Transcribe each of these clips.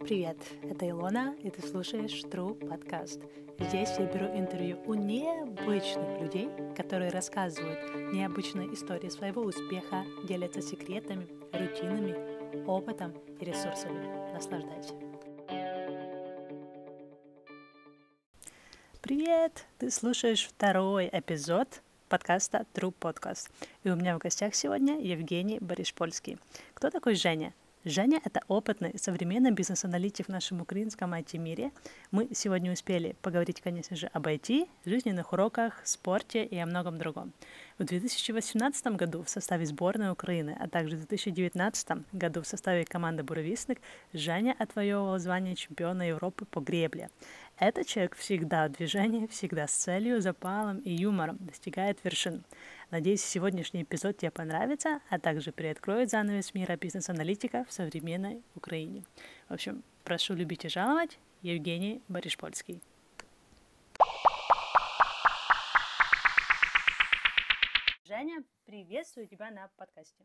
Привет, это Илона, и ты слушаешь True Podcast. Здесь я беру интервью у необычных людей, которые рассказывают необычные истории своего успеха, делятся секретами, рутинами, опытом и ресурсами. Наслаждайся. Привет! Ты слушаешь второй эпизод подкаста True Podcast. И у меня в гостях сегодня Евгений Боришпольский. Кто такой Женя? Женя — это опытный современный бизнес-аналитик в нашем украинском IT-мире. Мы сегодня успели поговорить, конечно же, об IT, жизненных уроках, спорте и о многом другом. В 2018 году в составе сборной Украины, а также в 2019 году в составе команды «Буровистник» Женя отвоевывал звание чемпиона Европы по гребле. Этот человек всегда в движении, всегда с целью, запалом и юмором достигает вершин. Надеюсь, сегодняшний эпизод тебе понравится, а также приоткроет занавес мира бизнес-аналитика в современной Украине. В общем, прошу любить и жаловать. Евгений Боришпольский. Женя, приветствую тебя на подкасте.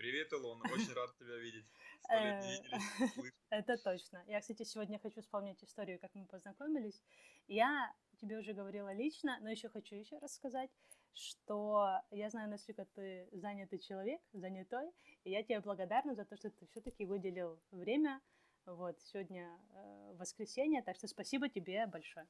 Привет, Илон, очень рад тебя видеть. Э, это точно. Я, кстати, сегодня хочу вспомнить историю, как мы познакомились. Я тебе уже говорила лично, но еще хочу еще рассказать, что я знаю, насколько ты занятый человек, занятой, и я тебе благодарна за то, что ты все-таки выделил время. Вот, сегодня э, воскресенье, так что спасибо тебе большое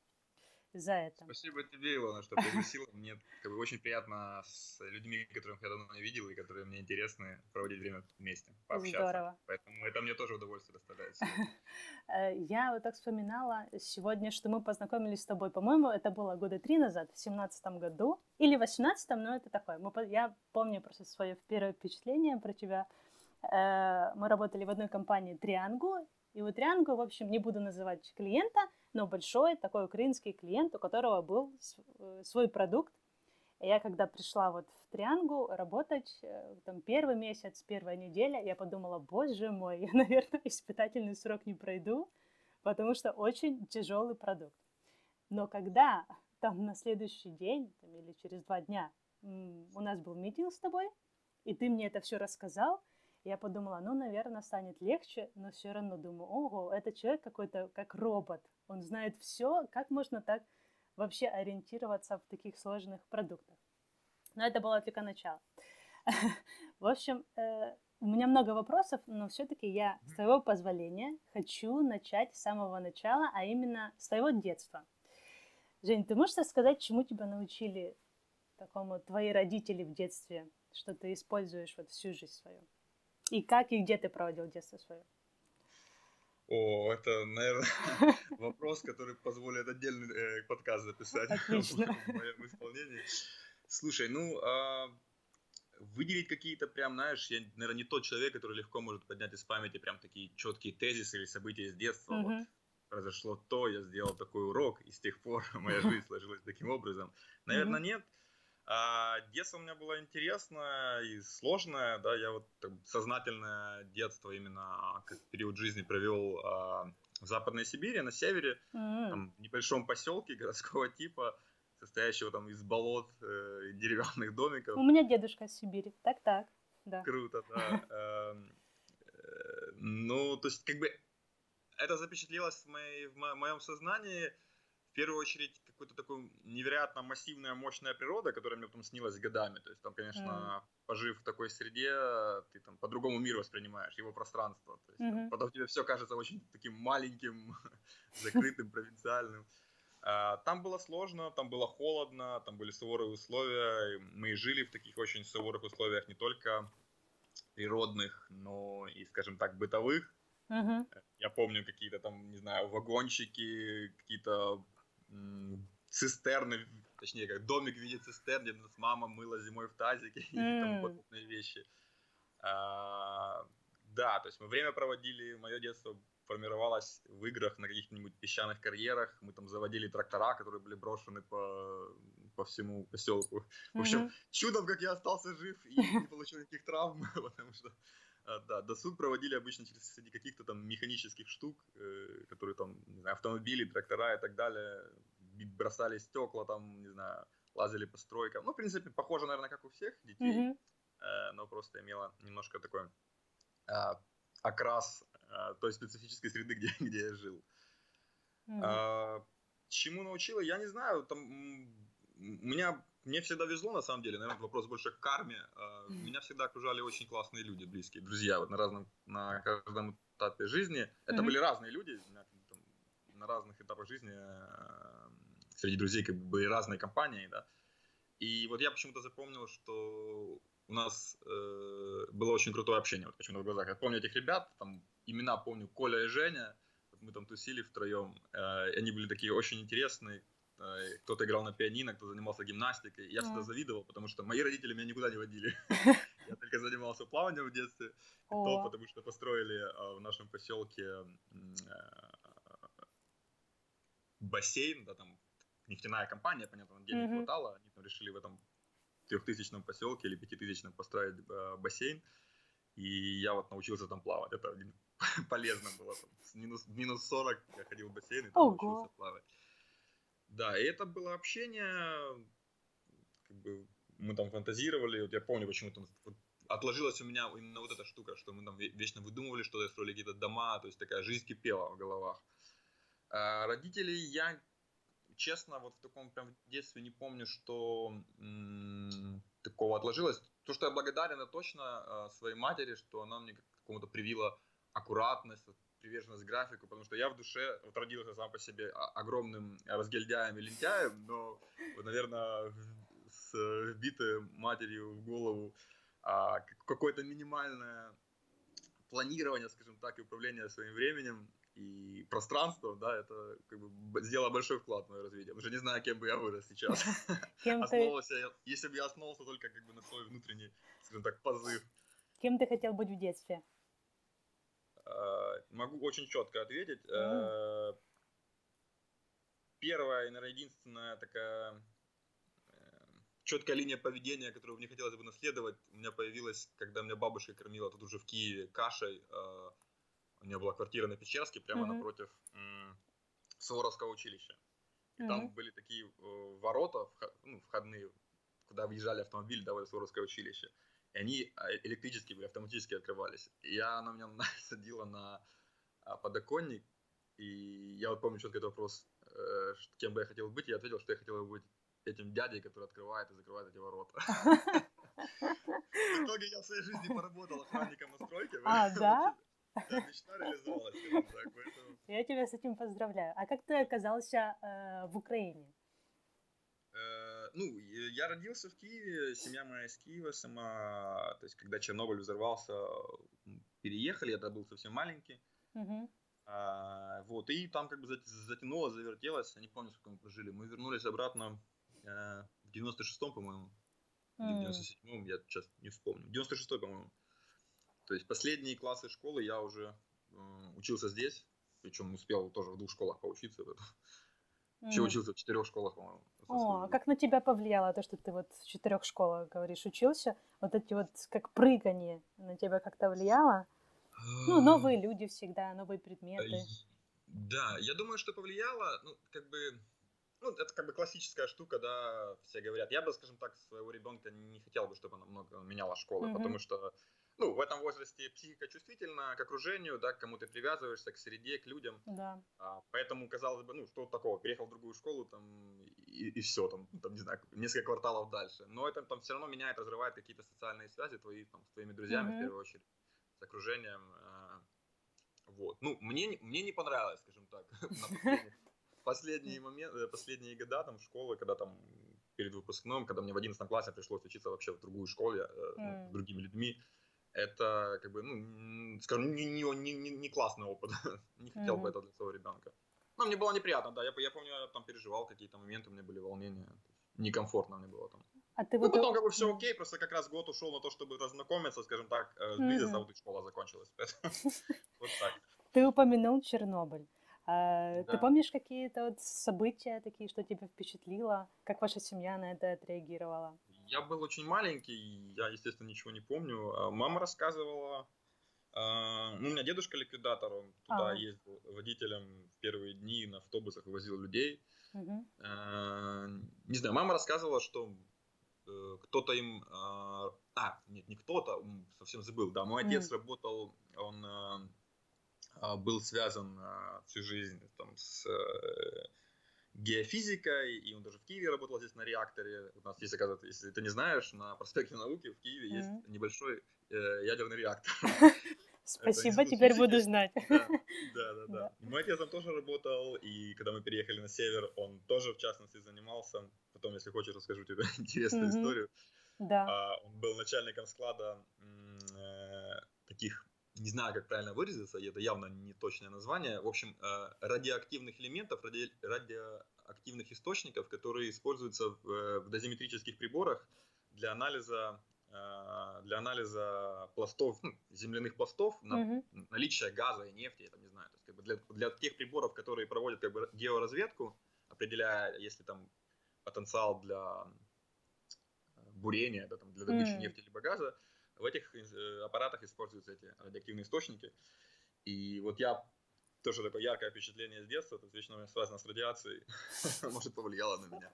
за это. Спасибо тебе, Илона, что пригласила. Мне как бы, очень приятно с людьми, которых я давно не видел и которые мне интересны, проводить время вместе, пообщаться. Здорово. Поэтому это мне тоже удовольствие доставляет. Я вот так вспоминала сегодня, что мы познакомились с тобой, по-моему, это было года три назад, в семнадцатом году, или в восемнадцатом, но это такое. Мы, я помню просто свое первое впечатление про тебя. Э, мы работали в одной компании «Триангу», и у «Триангу», в общем, не буду называть клиента – но большой такой украинский клиент, у которого был э, свой продукт. Я когда пришла вот в Триангу работать, э, там первый месяц, первая неделя, я подумала, боже мой, я, наверное, испытательный срок не пройду, потому что очень тяжелый продукт. Но когда там на следующий день там, или через два дня у нас был митинг с тобой, и ты мне это все рассказал, я подумала, ну, наверное, станет легче, но все равно думаю, ого, это человек какой-то как робот, он знает все, как можно так вообще ориентироваться в таких сложных продуктах. Но это было только начало. В общем, э, у меня много вопросов, но все-таки я, с твоего позволения, хочу начать с самого начала, а именно с твоего детства. Жень, ты можешь рассказать, чему тебя научили такому твои родители в детстве, что ты используешь вот всю жизнь свою? И как и где ты проводил детство свое? О, это, наверное, вопрос, который позволит отдельный э, подкаст записать Отлично. в моем исполнении. Слушай, ну, а, выделить какие-то прям, знаешь, я, наверное, не тот человек, который легко может поднять из памяти прям такие четкие тезисы или события из детства. Mm-hmm. Вот произошло то, я сделал такой урок, и с тех пор моя жизнь сложилась таким образом. Наверное, mm-hmm. нет. А детство у меня было интересное и сложное, да, я вот так, сознательное детство именно как период жизни провел а, в Западной Сибири, на севере, mm-hmm. там, в небольшом поселке городского типа, состоящего там из болот э, деревянных домиков. У меня дедушка из Сибири, так-так, да. Круто, да. Эм, э, ну, то есть, как бы, это запечатлелось в моем сознании, в первую очередь какой-то такой невероятно массивная, мощная природа, которая мне потом снилась годами. То есть там, конечно, mm. пожив в такой среде, ты там по-другому мир воспринимаешь, его пространство. То есть, mm-hmm. там, потом тебе все кажется очень таким маленьким, закрытым, провинциальным. А, там было сложно, там было холодно, там были суровые условия. Мы жили в таких очень суровых условиях не только природных, но и, скажем так, бытовых. Uh-huh. Я помню какие-то там, не знаю, вагончики, какие-то цистерны, точнее, как домик в виде цистерны, где нас мама мыла зимой в тазике и тому подобные вещи. А, да, то есть мы время проводили, мое детство формировалось в играх на каких-нибудь песчаных карьерах. Мы там заводили трактора, которые были брошены по, по всему поселку. В общем, mm-hmm. чудом, как я остался жив и не получил никаких травм, потому что а, да, досуг проводили обычно через среди каких-то там механических штук, э, которые там, не знаю, автомобили, трактора и так далее, бросали стекла там, не знаю, лазили по стройкам. Ну, в принципе, похоже, наверное, как у всех детей, mm-hmm. э, но просто имело немножко такой э, окрас а, той специфической среды, где, где я жил. Mm. А, чему научила, я не знаю. Там, у меня, мне всегда везло, на самом деле. Наверное, вопрос больше к карме. А, меня всегда окружали очень классные люди, близкие, друзья. Вот на, разном, на каждом этапе жизни. Это mm-hmm. были разные люди. Там, на разных этапах жизни а, среди друзей как бы были разные компании, да. И вот я почему-то запомнил, что у нас э, было очень крутое общение, вот почему-то в глазах. Я помню этих ребят, там имена помню, Коля и Женя, мы там тусили втроем, э, они были такие очень интересные, э, кто-то играл на пианино, кто занимался гимнастикой. Я всегда завидовал, потому что мои родители меня никуда не водили. Я только занимался плаванием в детстве, то потому что построили э, в нашем поселке э, бассейн, да, там нефтяная компания, понятно, денег mm-hmm. хватало, они там решили в этом трехтысячном поселке или пятитысячном построить э, бассейн, и я вот научился там плавать, это полезно было, там, минус, минус 40 я ходил в бассейн и там Ого. научился плавать. Да, и это было общение, как бы мы там фантазировали, вот я помню, почему-то отложилась у меня именно вот эта штука, что мы там вечно выдумывали что-то, строили какие-то дома, то есть такая жизнь кипела в головах. А родителей я честно, вот в таком прям детстве не помню, что м- такого отложилось. То, что я благодарен, это точно э, своей матери, что она мне какому-то привила аккуратность, приверженность графику, потому что я в душе вот родился сам по себе огромным разгильдяем и лентяем, но, вот, наверное, с вбитой матерью в голову а, какое-то минимальное планирование, скажем так, и управление своим временем и пространством, да, это как бы сделало большой вклад в мое развитие. Уже не знаю, кем бы я вырос сейчас. Кем Основывался, ты... если бы я основывался только как бы на свой внутренний, скажем так, позыв. Кем ты хотел быть в детстве? А, могу очень четко ответить. Mm. Первая и, наверное, единственная такая э, четкая линия поведения, которую мне хотелось бы наследовать, у меня появилась, когда меня бабушка кормила тут уже в Киеве кашей, у меня была квартира на Печерске, прямо mm-hmm. напротив Суворовского училища. И mm-hmm. там были такие э, ворота, ну, входные, куда въезжали автомобили, да, в Суворовское училище. И они а, электрические были, автоматически открывались. И я, она меня садила на а, подоконник, и я вот помню четко этот вопрос, э, кем бы я хотел быть, я ответил, что я хотел бы быть этим дядей, который открывает и закрывает эти ворота. В итоге я в своей жизни поработал охранником на стройке. А, да? мечта реализовалась. Я тебя с этим поздравляю. А как ты оказался э, в Украине? Ну, я родился в Киеве, семья моя из Киева сама. То есть, когда Чернобыль взорвался, переехали, я тогда был совсем маленький. Угу. А, вот, и там как бы затянуло, завертелось, я не помню, сколько мы прожили. Мы вернулись обратно э, в 96-м, по-моему, mm. в 97-м, я сейчас не вспомню. 96-й, по-моему. То есть последние классы школы я уже э, учился здесь, причем успел тоже в двух школах поучиться. Еще учился в четырех школах, по-моему. О, а как на тебя повлияло то, что ты вот в четырех школах, говоришь, учился? Вот эти вот как прыгание на тебя как-то влияло? Ну, новые люди всегда, новые предметы. Да, я думаю, что повлияло, ну, как бы, ну, это как бы классическая штука, да, все говорят. Я бы, скажем так, своего ребенка не хотел бы, чтобы она много меняла школы, mm-hmm. потому что ну, в этом возрасте психика чувствительна к окружению, да, к кому ты привязываешься, к среде, к людям. Да. А, поэтому, казалось бы, ну, что такого, переехал в другую школу, там, и, и все, там, там, не знаю, несколько кварталов дальше. Но это там все равно меняет, разрывает какие-то социальные связи твои, там, с твоими друзьями, mm-hmm. в первую очередь, с окружением. А, вот. Ну, мне, мне не понравилось, скажем так, последние моменты, последние года там школы, когда там перед выпускным, когда мне в 11 классе пришлось учиться вообще в другую школу, mm. ну, с другими людьми, это, как бы, ну, скажем, не, не, не, не классный опыт. не хотел mm-hmm. бы это для своего ребенка. Но мне было неприятно, да. Я, я помню, я там переживал какие-то моменты, у меня были волнения. Некомфортно мне было там. А ты ну, вот... потом как бы все окей, просто как раз год ушел на то, чтобы разнакомиться, скажем так, с бизнесом, mm-hmm. вот и школа закончилась. вот так. Ты упомянул Чернобыль. А, да. Ты помнишь какие-то вот события такие, что тебя впечатлило? Как ваша семья на это отреагировала? Я был очень маленький, я, естественно, ничего не помню. А мама рассказывала, а, ну, у меня дедушка ликвидатор, он туда а. ездил водителем в первые дни на автобусах вывозил людей. Угу. Не знаю, мама рассказывала, что э, кто-то им... А, нет, не кто-то, совсем забыл, да, мой отец mm. работал, он был связан всю жизнь там, с геофизикой, и он даже в Киеве работал здесь на реакторе. У нас есть, оказывается, если ты не знаешь, на проспекте науки в Киеве mm-hmm. есть небольшой э, ядерный реактор. Спасибо, теперь буду знать. Да, да, да. Мой отец там тоже работал, и когда мы переехали на север, он тоже, в частности, занимался. Потом, если хочешь, расскажу тебе интересную историю. Да. А, он был начальником склада э, таких не знаю, как правильно выразиться, это явно не точное название. В общем, э, радиоактивных элементов, ради, радиоактивных источников, которые используются в, э, в дозиметрических приборах для анализа э, для анализа пластов, ну, земляных пластов, на угу. наличие газа и нефти, я там не знаю, то есть, как бы для, для тех приборов, которые проводят как бы георазведку, определяя, если там потенциал для бурения, да, там, для добычи mm. нефти либо газа, в этих э, аппаратах используются эти радиоактивные источники. И вот я тоже такое яркое впечатление с детства, то есть вечно связано с радиацией, может, повлияло на меня.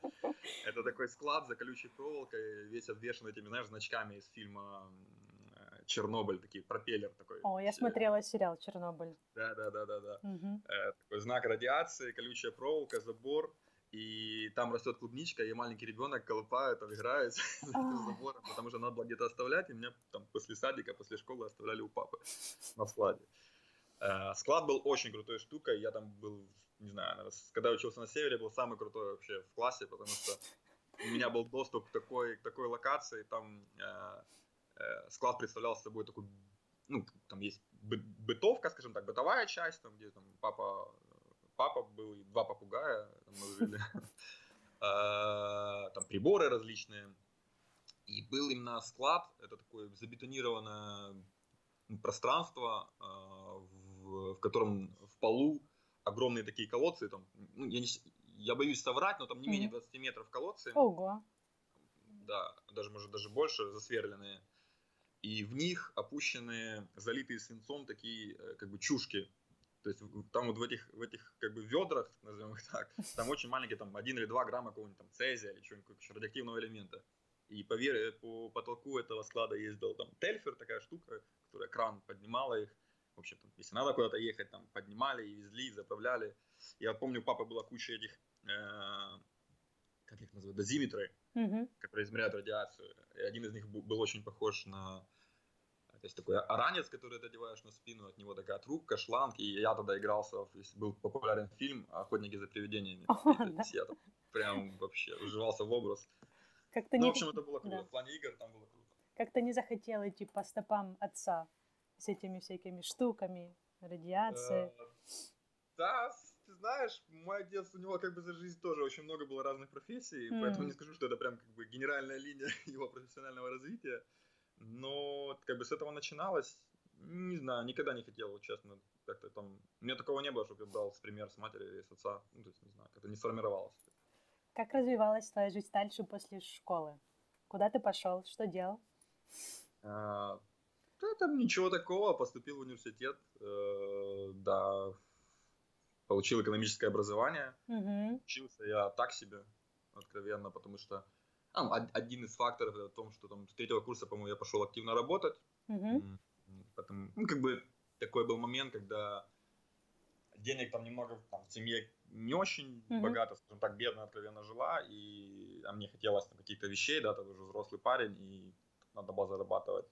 Это такой склад за колючей проволокой, весь обвешан этими, знаешь, значками из фильма э, Чернобыль, такие пропеллер такой. О, я смотрела сериал Чернобыль. Да, да, да, да, да. Такой знак радиации, колючая проволока, забор и там растет клубничка, и маленький ребенок колупает, там играет за забором, потому что надо было где-то оставлять, и меня там после садика, после школы оставляли у папы на складе. Э, склад был очень крутой штукой, я там был, не знаю, когда учился на севере, был самый крутой вообще в классе, потому что у меня был доступ к такой, к такой локации, там э, э, склад представлял собой такую, ну, там есть бытовка, скажем так, бытовая часть, там, где там папа папа был, и два попугая мы жили. А, там приборы различные. И был именно склад, это такое забетонированное пространство, а, в, котором в полу огромные такие колодцы, там, ну, я, не, я боюсь соврать, но там не менее 20 метров колодцы. Ого. Да, даже, может, даже больше, засверленные. И в них опущены, залитые свинцом такие, э, как бы, чушки то есть там вот в этих, в этих как бы ведрах, назовем их так, там очень маленькие, там 1 или 2 грамма какого-нибудь там цезия или чего-нибудь радиоактивного элемента. И по, вере, по потолку этого склада ездил там тельфер, такая штука, которая кран поднимала их. В общем, там, если надо куда-то ехать, там поднимали и везли, заправляли. Я помню, у папы была куча этих, э, как их называют, дозиметры, mm-hmm. которые измеряют радиацию. И один из них был очень похож на то есть такой оранец, который ты одеваешь на спину, от него такая трубка, шланг, и я тогда игрался, был популярен фильм «Охотники за привидениями». О, и, да. Я там прям вообще вживался в образ. Как-то ну, не... в общем, это было круто. Да. В плане игр там было круто. Как-то не захотел идти по стопам отца с этими всякими штуками, радиацией. Э, да, ты знаешь, мой отец, у него как бы за жизнь тоже очень много было разных профессий, mm. поэтому не скажу, что это прям как бы генеральная линия его профессионального развития. Но как бы с этого начиналось. Не знаю, никогда не хотел, честно, как-то там... У меня такого не было, чтобы я брал с пример с матери или с отца. Ну, то есть, не знаю, как-то не сформировалось. Как развивалась твоя жизнь дальше после школы? Куда ты пошел? Что делал? А, да, там ничего такого. Поступил в университет. Э, да, получил экономическое образование. Угу. Учился я так себе, откровенно, потому что ну, один из факторов в том, что там с третьего курса, по-моему, я пошел активно работать. Mm-hmm. Потом, ну, как бы такой был момент, когда денег там немного там, в семье не очень mm-hmm. богато, скажем так, бедно откровенно жила, и а мне хотелось там, каких-то вещей, да, ты уже взрослый парень, и надо было зарабатывать.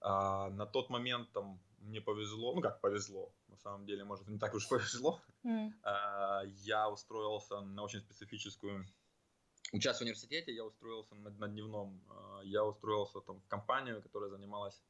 А, на тот момент там мне повезло, ну как повезло, на самом деле, может, не так уж повезло. Mm. А, я устроился на очень специфическую Учась в университете, я устроился на, на дневном. А, я устроился там в компанию, которая занималась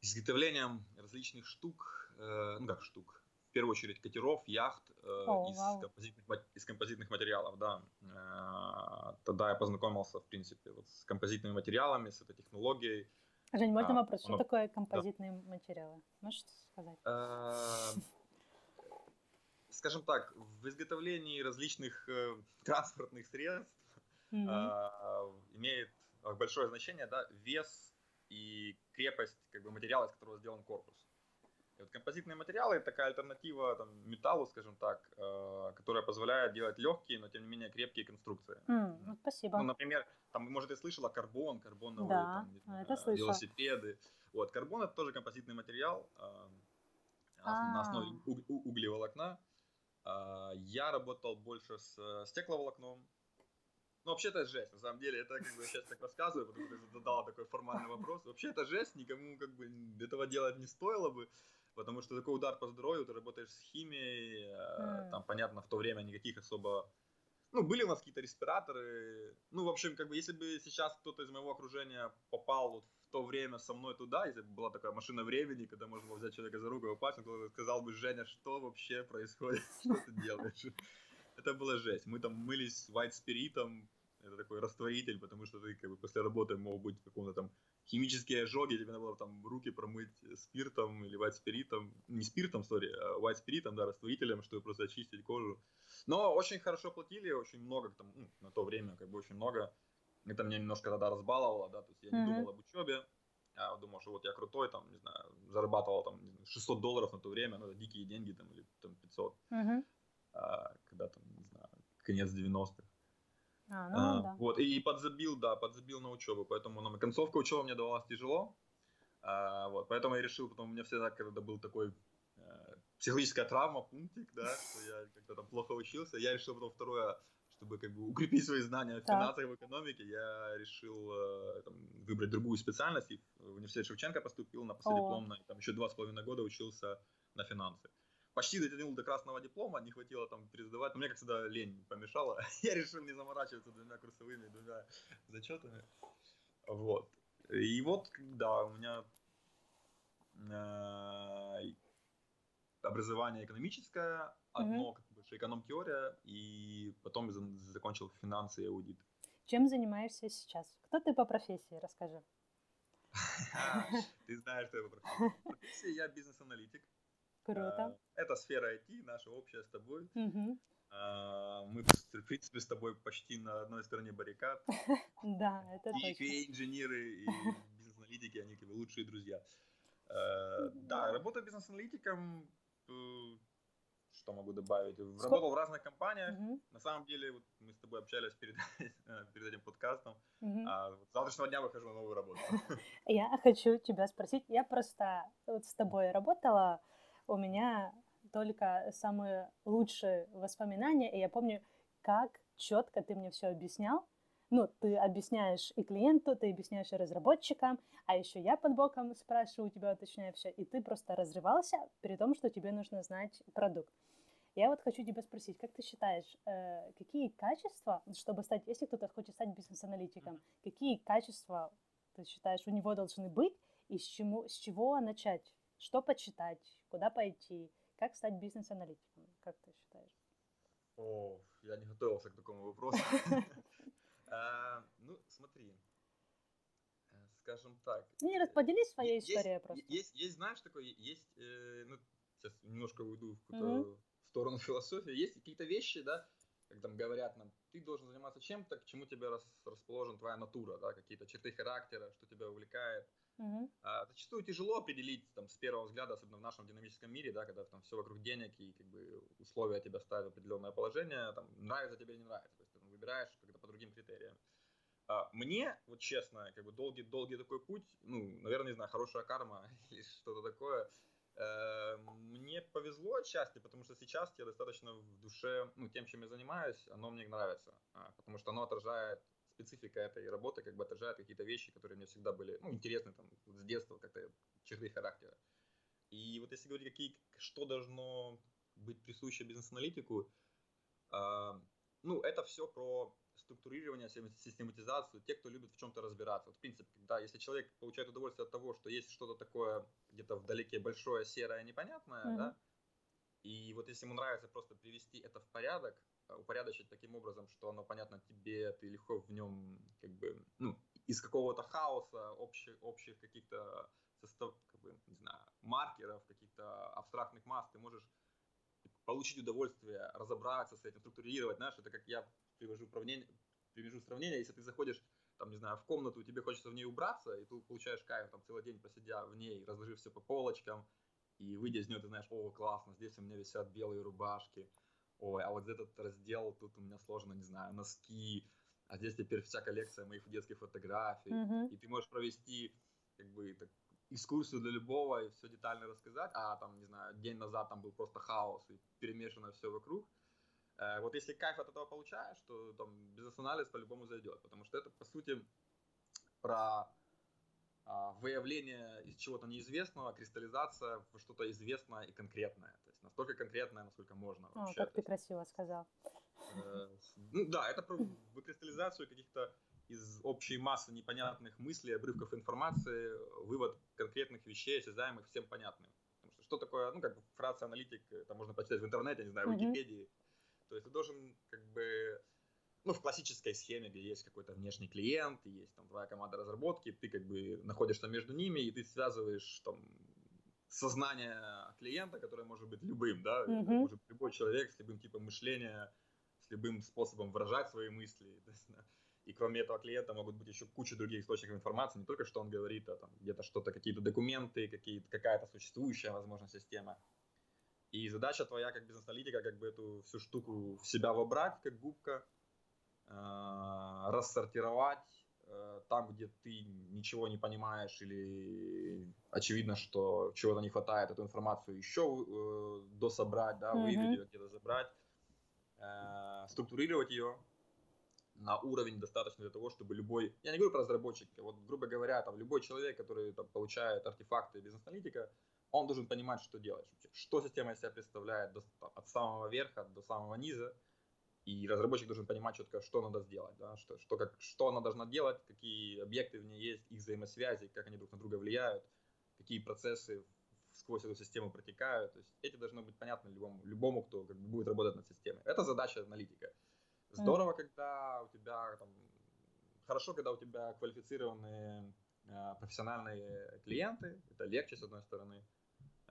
изготовлением различных штук, э, ну как штук, в первую очередь катеров, яхт э, oh, из, wow. композитных, из композитных материалов, да. Э, тогда я познакомился, в принципе, вот с композитными материалами, с этой технологией. Жень, можно а, вопрос? Что оно... такое композитные да. материалы? Можешь сказать? Скажем так, в изготовлении различных э, транспортных средств mm-hmm. имеет большое значение да, вес и крепость как бы, материала, из которого сделан корпус. И вот композитные материалы это такая альтернатива там, металлу, скажем так, э, которая позволяет делать легкие, но тем не менее крепкие конструкции. Mm, ну, спасибо. Ну, например, там, может, ты слышала карбон, карбоновые да, там, это э, велосипеды. Вот, карбон это тоже композитный материал. Э, на основе углеволокна. А, я работал больше с э, стекловолокном. Ну, вообще это жесть, на самом деле, это как бы я сейчас так рассказываю, потому что ты задала такой формальный вопрос. Вообще это жесть, никому как бы этого делать не стоило бы, потому что такой удар по здоровью, ты работаешь с химией, mm. там, понятно, в то время никаких особо ну, были у нас какие-то респираторы. Ну, в общем, как бы, если бы сейчас кто-то из моего окружения попал вот то время со мной туда, если бы была такая машина времени, когда можно было взять человека за руку и упасть, он сказал бы, Женя, что вообще происходит, что ты делаешь? Это было жесть. Мы там мылись white спиритом, это такой растворитель, потому что ты как бы после работы мог быть в каком-то там химические ожоги, тебе надо было там руки промыть спиртом или white спиритом, не спиртом, сори, а white спиритом, да, растворителем, чтобы просто очистить кожу. Но очень хорошо платили, очень много, там, ну, на то время, как бы очень много. Это меня немножко тогда разбаловало, да, то есть я не mm-hmm. думал об учебе, я думал, что вот я крутой, там, не знаю, зарабатывал там 600 долларов на то время, ну, это дикие деньги, там, или там 500, mm-hmm. а, когда там, не знаю, конец 90-х. А, ну, а, да. Вот, и подзабил, да, подзабил на учебу, поэтому ну, концовка учебы мне давалась тяжело, а, вот, поэтому я решил, потом у меня всегда, когда был такой э, психологическая травма, пунктик, да, что я как-то там плохо учился, я решил потом второе, чтобы как бы укрепить свои знания в финансах и в экономике, я решил э, там, выбрать другую специальность, и в университет Шевченко поступил на последипломное, там еще два с половиной года учился на финансы почти дотянул до красного диплома, не хватило там пересдавать, но мне, как всегда, лень помешала. Я решил не заморачиваться двумя курсовыми, двумя зачетами. Вот. И вот, да, у меня э, образование экономическое, одно, mm-hmm. Бы, эконом-теория, и потом закончил финансы и аудит. Чем занимаешься сейчас? Кто ты по профессии? Расскажи. Ты знаешь, что я по профессии. По профессии я бизнес-аналитик. Круто. А, это сфера IT, наша общая с тобой. Угу. Мы, в принципе, с тобой почти на одной стороне баррикад. Да, это точно. И инженеры, и бизнес-аналитики, они как бы лучшие друзья. А, да, работаю бизнес-аналитиком, э, что могу добавить? Работал в разных компаниях. Угу. На самом деле, вот мы с тобой общались перед, перед этим подкастом. Угу. А вот с завтрашнего дня выхожу на новую работу. Я хочу тебя спросить. Я просто вот с тобой работала у меня только самые лучшие воспоминания, и я помню, как четко ты мне все объяснял. Ну, ты объясняешь и клиенту, ты объясняешь и разработчикам, а еще я под боком спрашиваю у тебя, уточняю все, и ты просто разрывался, при том, что тебе нужно знать продукт. Я вот хочу тебя спросить, как ты считаешь, э, какие качества, чтобы стать, если кто-то хочет стать бизнес-аналитиком, какие качества ты считаешь у него должны быть и с, чему, с чего начать? Что почитать, куда пойти, как стать бизнес-аналитиком, как ты считаешь? О, я не готовился к такому вопросу. А, ну, смотри, э, скажем так. Не, поделись своей историей просто. Есть, знаешь, такое, есть, э, ну, сейчас немножко уйду в какую-то сторону философии, есть какие-то вещи, да, как там говорят нам, ты должен заниматься чем-то, к чему тебе расположен твоя натура, да, какие-то черты характера, что тебя увлекает. А, зачастую тяжело определить там, с первого взгляда, особенно в нашем динамическом мире, да, когда там все вокруг денег и как бы условия тебя ставят в определенное положение, там, нравится тебе или не нравится. То есть ты там, выбираешь другим критериям. А, мне, вот честно, как бы долгий, долгий такой путь, ну, наверное, не знаю, хорошая карма или что-то такое, э, мне повезло отчасти, потому что сейчас я достаточно в душе, ну, тем, чем я занимаюсь, оно мне нравится, а, потому что оно отражает специфика этой работы как бы отражает какие-то вещи, которые мне всегда были ну, интересны там, с детства, как-то черты характера. И вот если говорить, какие, что должно быть присуще бизнес-аналитику, э, ну, это все про структурирование, систематизацию, те, кто любит в чем-то разбираться. Вот, в принципе, да, если человек получает удовольствие от того, что есть что-то такое где-то вдалеке большое, серое, непонятное, mm-hmm. да, и вот если ему нравится просто привести это в порядок, Э, упорядочить таким образом, что оно понятно тебе, ты легко в нем как бы, ну, из какого-то хаоса общих, общих каких-то состав, как бы, не знаю, маркеров, каких-то абстрактных масс, ты можешь получить удовольствие, разобраться с этим, структурировать, знаешь, это как я привожу сравнение, привяжу сравнение, если ты заходишь там, не знаю, в комнату, тебе хочется в ней убраться, и ты получаешь кайф, там, целый день просидя в ней, разложив все по полочкам, и выйдя из нее, ты знаешь, о, классно, здесь у меня висят белые рубашки, ой, а вот этот раздел тут у меня сложно, не знаю, носки, а здесь теперь вся коллекция моих детских фотографий, mm-hmm. и ты можешь провести как бы так, экскурсию для любого и все детально рассказать, а там, не знаю, день назад там был просто хаос и перемешано все вокруг. Э, вот если кайф от этого получаешь, то там бизнес-анализ по-любому зайдет, потому что это, по сути, про а, выявление из чего-то неизвестного, кристаллизация в что-то известное и конкретное. То есть настолько конкретное, насколько можно. Вообще. О, как ты красиво сказал. Э, ну да, это про выкристаллизацию каких-то из общей массы непонятных мыслей, обрывков информации, вывод конкретных вещей, осязаемых, всем понятным. Потому что что такое, ну, как бы фраза аналитик, это можно почитать в интернете, не знаю, в Википедии. То есть ты должен, как бы, ну, в классической схеме, где есть какой-то внешний клиент, есть там твоя команда разработки, ты как бы находишься между ними, и ты связываешь там сознание клиента, которое может быть любым, да, mm-hmm. может любой человек с любым типом мышления, с любым способом выражать свои мысли. И кроме этого клиента могут быть еще куча других источников информации, не только что он говорит, а там где-то что-то, какие-то документы, какие какая-то существующая, возможно, система. И задача твоя как бизнес-аналитика, как бы эту всю штуку в себя вобрать, как губка, э, рассортировать э, там, где ты ничего не понимаешь или очевидно, что чего-то не хватает, эту информацию еще э, дособрать, да, выявить mm-hmm. ее, где-то забрать, э, структурировать ее, на уровень достаточно для того, чтобы любой, я не говорю про разработчика, вот грубо говоря, там любой человек, который там, получает артефакты бизнес-аналитика, он должен понимать, что делать, что система из себя представляет до, от самого верха до самого низа, и разработчик должен понимать четко, что надо сделать, да, что, что, как, что она должна делать, какие объекты в ней есть, их взаимосвязи, как они друг на друга влияют, какие процессы сквозь эту систему протекают. То есть эти должны быть понятны любому, любому кто как бы, будет работать над системой. Это задача аналитика. Здорово, когда у тебя там, хорошо, когда у тебя квалифицированные э, профессиональные клиенты, это легче с одной стороны,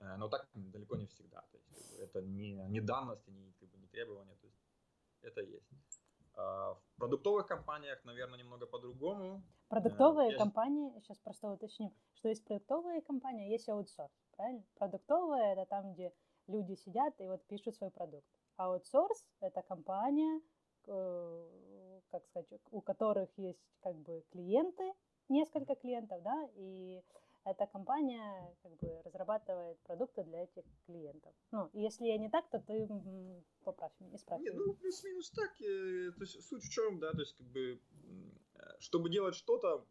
но так далеко не всегда. То есть, как бы, это не, не данности, не, как бы, не требования, то есть это есть. А, в продуктовых компаниях, наверное, немного по-другому. Продуктовые э, компании, сейчас просто уточню, что есть продуктовые компании, есть аутсорс, правильно? Продуктовые это там, где люди сидят и вот пишут свой продукт. Аутсорс это компания, Э, как сказать, у которых есть как бы клиенты, несколько клиентов, да, и эта компания как бы разрабатывает продукты для этих клиентов. Ну, если я не так, то ты поправь меня, исправь. Не, ну, плюс-минус так. То есть суть в чем, да, то есть как бы, э, чтобы делать что-то,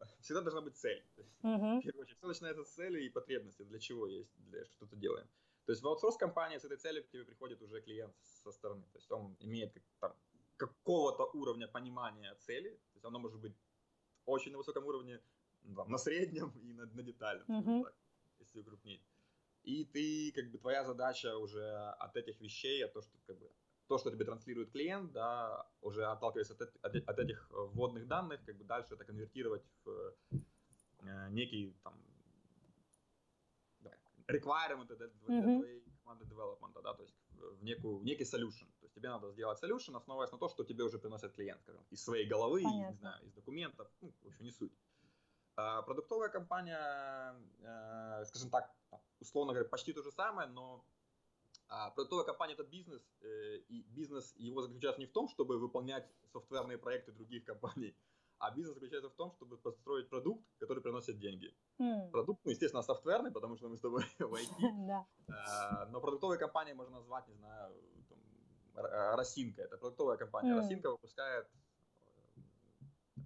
всегда должна быть цель. Uh-huh. В первую очередь, все начинается с цели и потребности, для чего есть, для что-то делаем. То есть в аутсорс-компании с этой целью к тебе приходит уже клиент со стороны. То есть он имеет как, там, какого-то уровня понимания цели. То есть оно может быть очень на высоком уровне, там, на среднем и на, на детальном, mm-hmm. так, если укрупнить. И ты, как бы, твоя задача уже от этих вещей, от того, что, как бы, то, что тебе транслирует клиент, да, уже отталкиваясь от, от, от этих вводных данных, как бы дальше это конвертировать в э, некий там requirement для, mm-hmm. твоей команды development, да, то есть в, некую, в некий solution. То есть тебе надо сделать solution, основываясь на то, что тебе уже приносит клиент, скажем, из своей головы, Понятно. не знаю, из документов, ну, в общем, не суть. А, продуктовая компания, а, скажем так, условно говоря, почти то же самое, но а, продуктовая компания это бизнес, э, и бизнес его заключается не в том, чтобы выполнять софтверные проекты других компаний, а бизнес заключается в том, чтобы построить продукт, который приносит деньги. Mm. Продукт, ну, естественно, софтверный, потому что мы с тобой в IT. да. а, но продуктовой компанией можно назвать, не знаю, там, Росинка. Это продуктовая компания. Mm. Росинка выпускает э,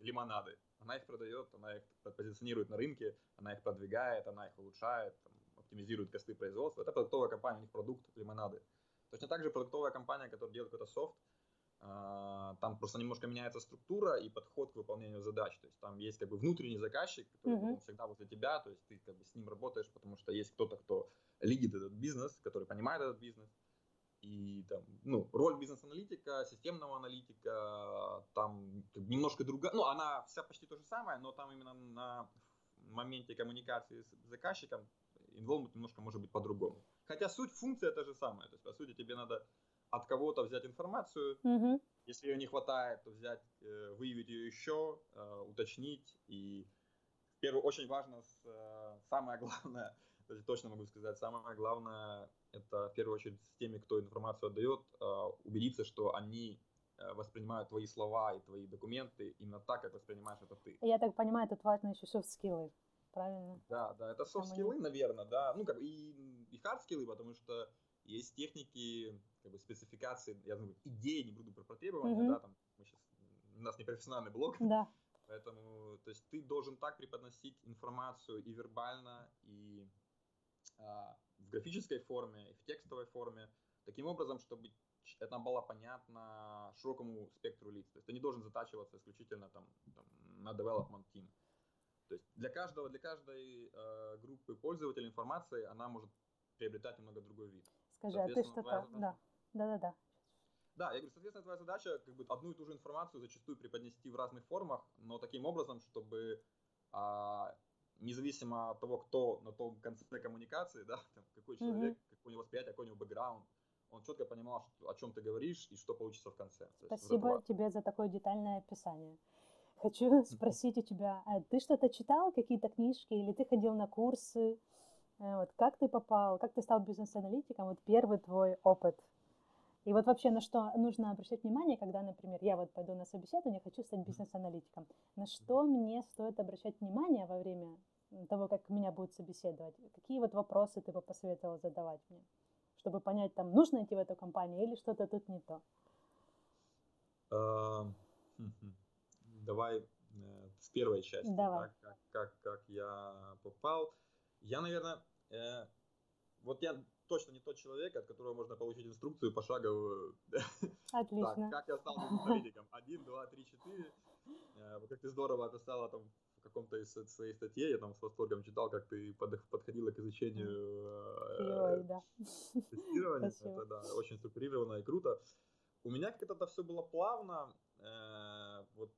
лимонады. Она их продает, она их позиционирует на рынке, она их продвигает, она их улучшает, там, оптимизирует косты производства. Это продуктовая компания, у них продукт лимонады. Точно так же продуктовая компания, которая делает какой-то софт, а, там просто немножко меняется структура и подход к выполнению задач. То есть там есть как бы внутренний заказчик, который uh-huh. всегда возле тебя, то есть ты как бы с ним работаешь, потому что есть кто-то, кто лидит этот бизнес, который понимает этот бизнес. И там, ну, роль бизнес-аналитика, системного аналитика, там немножко другая, ну, она вся почти то же самое, но там именно на моменте коммуникации с заказчиком инволвмент немножко может быть по-другому. Хотя суть функция та же самая, то есть, по сути, тебе надо от кого-то взять информацию. Угу. Если ее не хватает, то взять, э, выявить ее еще, э, уточнить. И в первую очень важно, э, самое главное, точно могу сказать, самое главное, это в первую очередь с теми, кто информацию отдает, убедиться, что они воспринимают твои слова и твои документы именно так, как воспринимаешь это ты. Я так понимаю, тут важно еще skills правильно? Да, да, это софт-скиллы, наверное, да. Ну, как бы и, и хард-скиллы, потому что есть техники, как бы спецификации, я думаю, идеи, не буду про, про требования, mm-hmm. да, там мы сейчас, у нас не профессиональный блог. Да. Поэтому, то есть ты должен так преподносить информацию и вербально, и а, в графической форме, и в текстовой форме, таким образом, чтобы это было понятно широкому спектру лиц. То есть ты не должен затачиваться исключительно там, там на development team. То есть для каждого, для каждой э, группы пользователей информации она может приобретать немного другой вид. Скажи, а ты что-то... Да, да, да, да. Да, я говорю, соответственно, твоя задача как бы одну и ту же информацию зачастую преподнести в разных формах, но таким образом, чтобы а, независимо от того, кто на том конце коммуникации, да, там, какой человек, mm-hmm. какое у него восприятие, какой у него бэкграунд, он четко понимал, что, о чем ты говоришь и что получится в конце. Спасибо вот тебе за такое детальное описание. Хочу спросить у тебя, а ты что-то читал, какие-то книжки, или ты ходил на курсы? Э, вот как ты попал, как ты стал бизнес-аналитиком? Вот первый твой опыт и вот вообще на что нужно обращать внимание, когда, например, я вот пойду на собеседование, хочу стать бизнес-аналитиком. На что мне стоит обращать внимание во время того, как меня будут собеседовать? Какие вот вопросы ты бы посоветовал задавать мне, чтобы понять, там, нужно идти в эту компанию или что-то тут не то? Давай э, с первой части, Давай. как, как, как я попал. Я, наверное, э, вот я точно не тот человек, от которого можно получить инструкцию пошаговую. Отлично. Так, как я стал политиком. Один, два, три, четыре. Э, как ты здорово описала там в каком-то из своей статье, я там с восторгом читал, как ты подходила к изучению э, тестирования. Это да, очень структурировано и круто. У меня как это все было плавно. Э, вот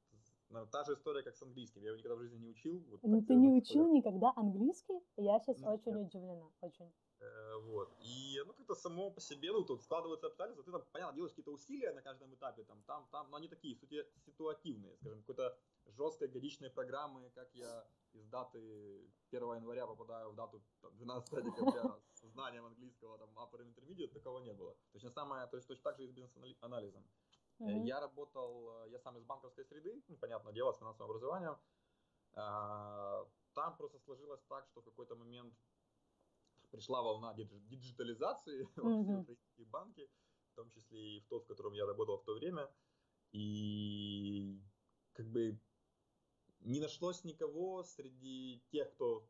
та же история, как с английским. Я его никогда в жизни не учил. Вот ну, ты не учил никогда английский? Я сейчас очень удивлена. Очень. Э, вот. И ну как-то само по себе, ну тут складываются обстоятельства, ты там, понятно, делаешь какие-то усилия на каждом этапе, там, там, там, но они такие сути, ситуативные, скажем, какой-то жесткой годичной программы, как я из даты 1 января попадаю в дату 12 декабря с знанием английского, там, upper intermediate, такого не было. Точно самое, то есть точно так же и с бизнес-анализом. Mm-hmm. Я работал, э, я сам из банковской среды, ну, понятное дело, с финансовым образованием. Там просто сложилось так, что в какой-то момент пришла волна диджитализации mm-hmm. во все украинские банки, в том числе и в тот, в котором я работал в то время. И как бы не нашлось никого среди тех, кто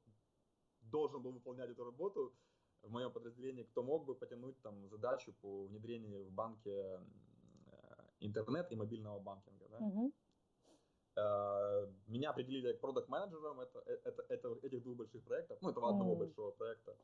должен был выполнять эту работу в моем подразделении, кто мог бы потянуть там задачу по внедрению в банке э, интернет и мобильного банкинга. Да? Mm-hmm. Меня определили как продукт-менеджером это, э, это, это, этих двух больших проектов, ну, этого одного mm. большого проекта.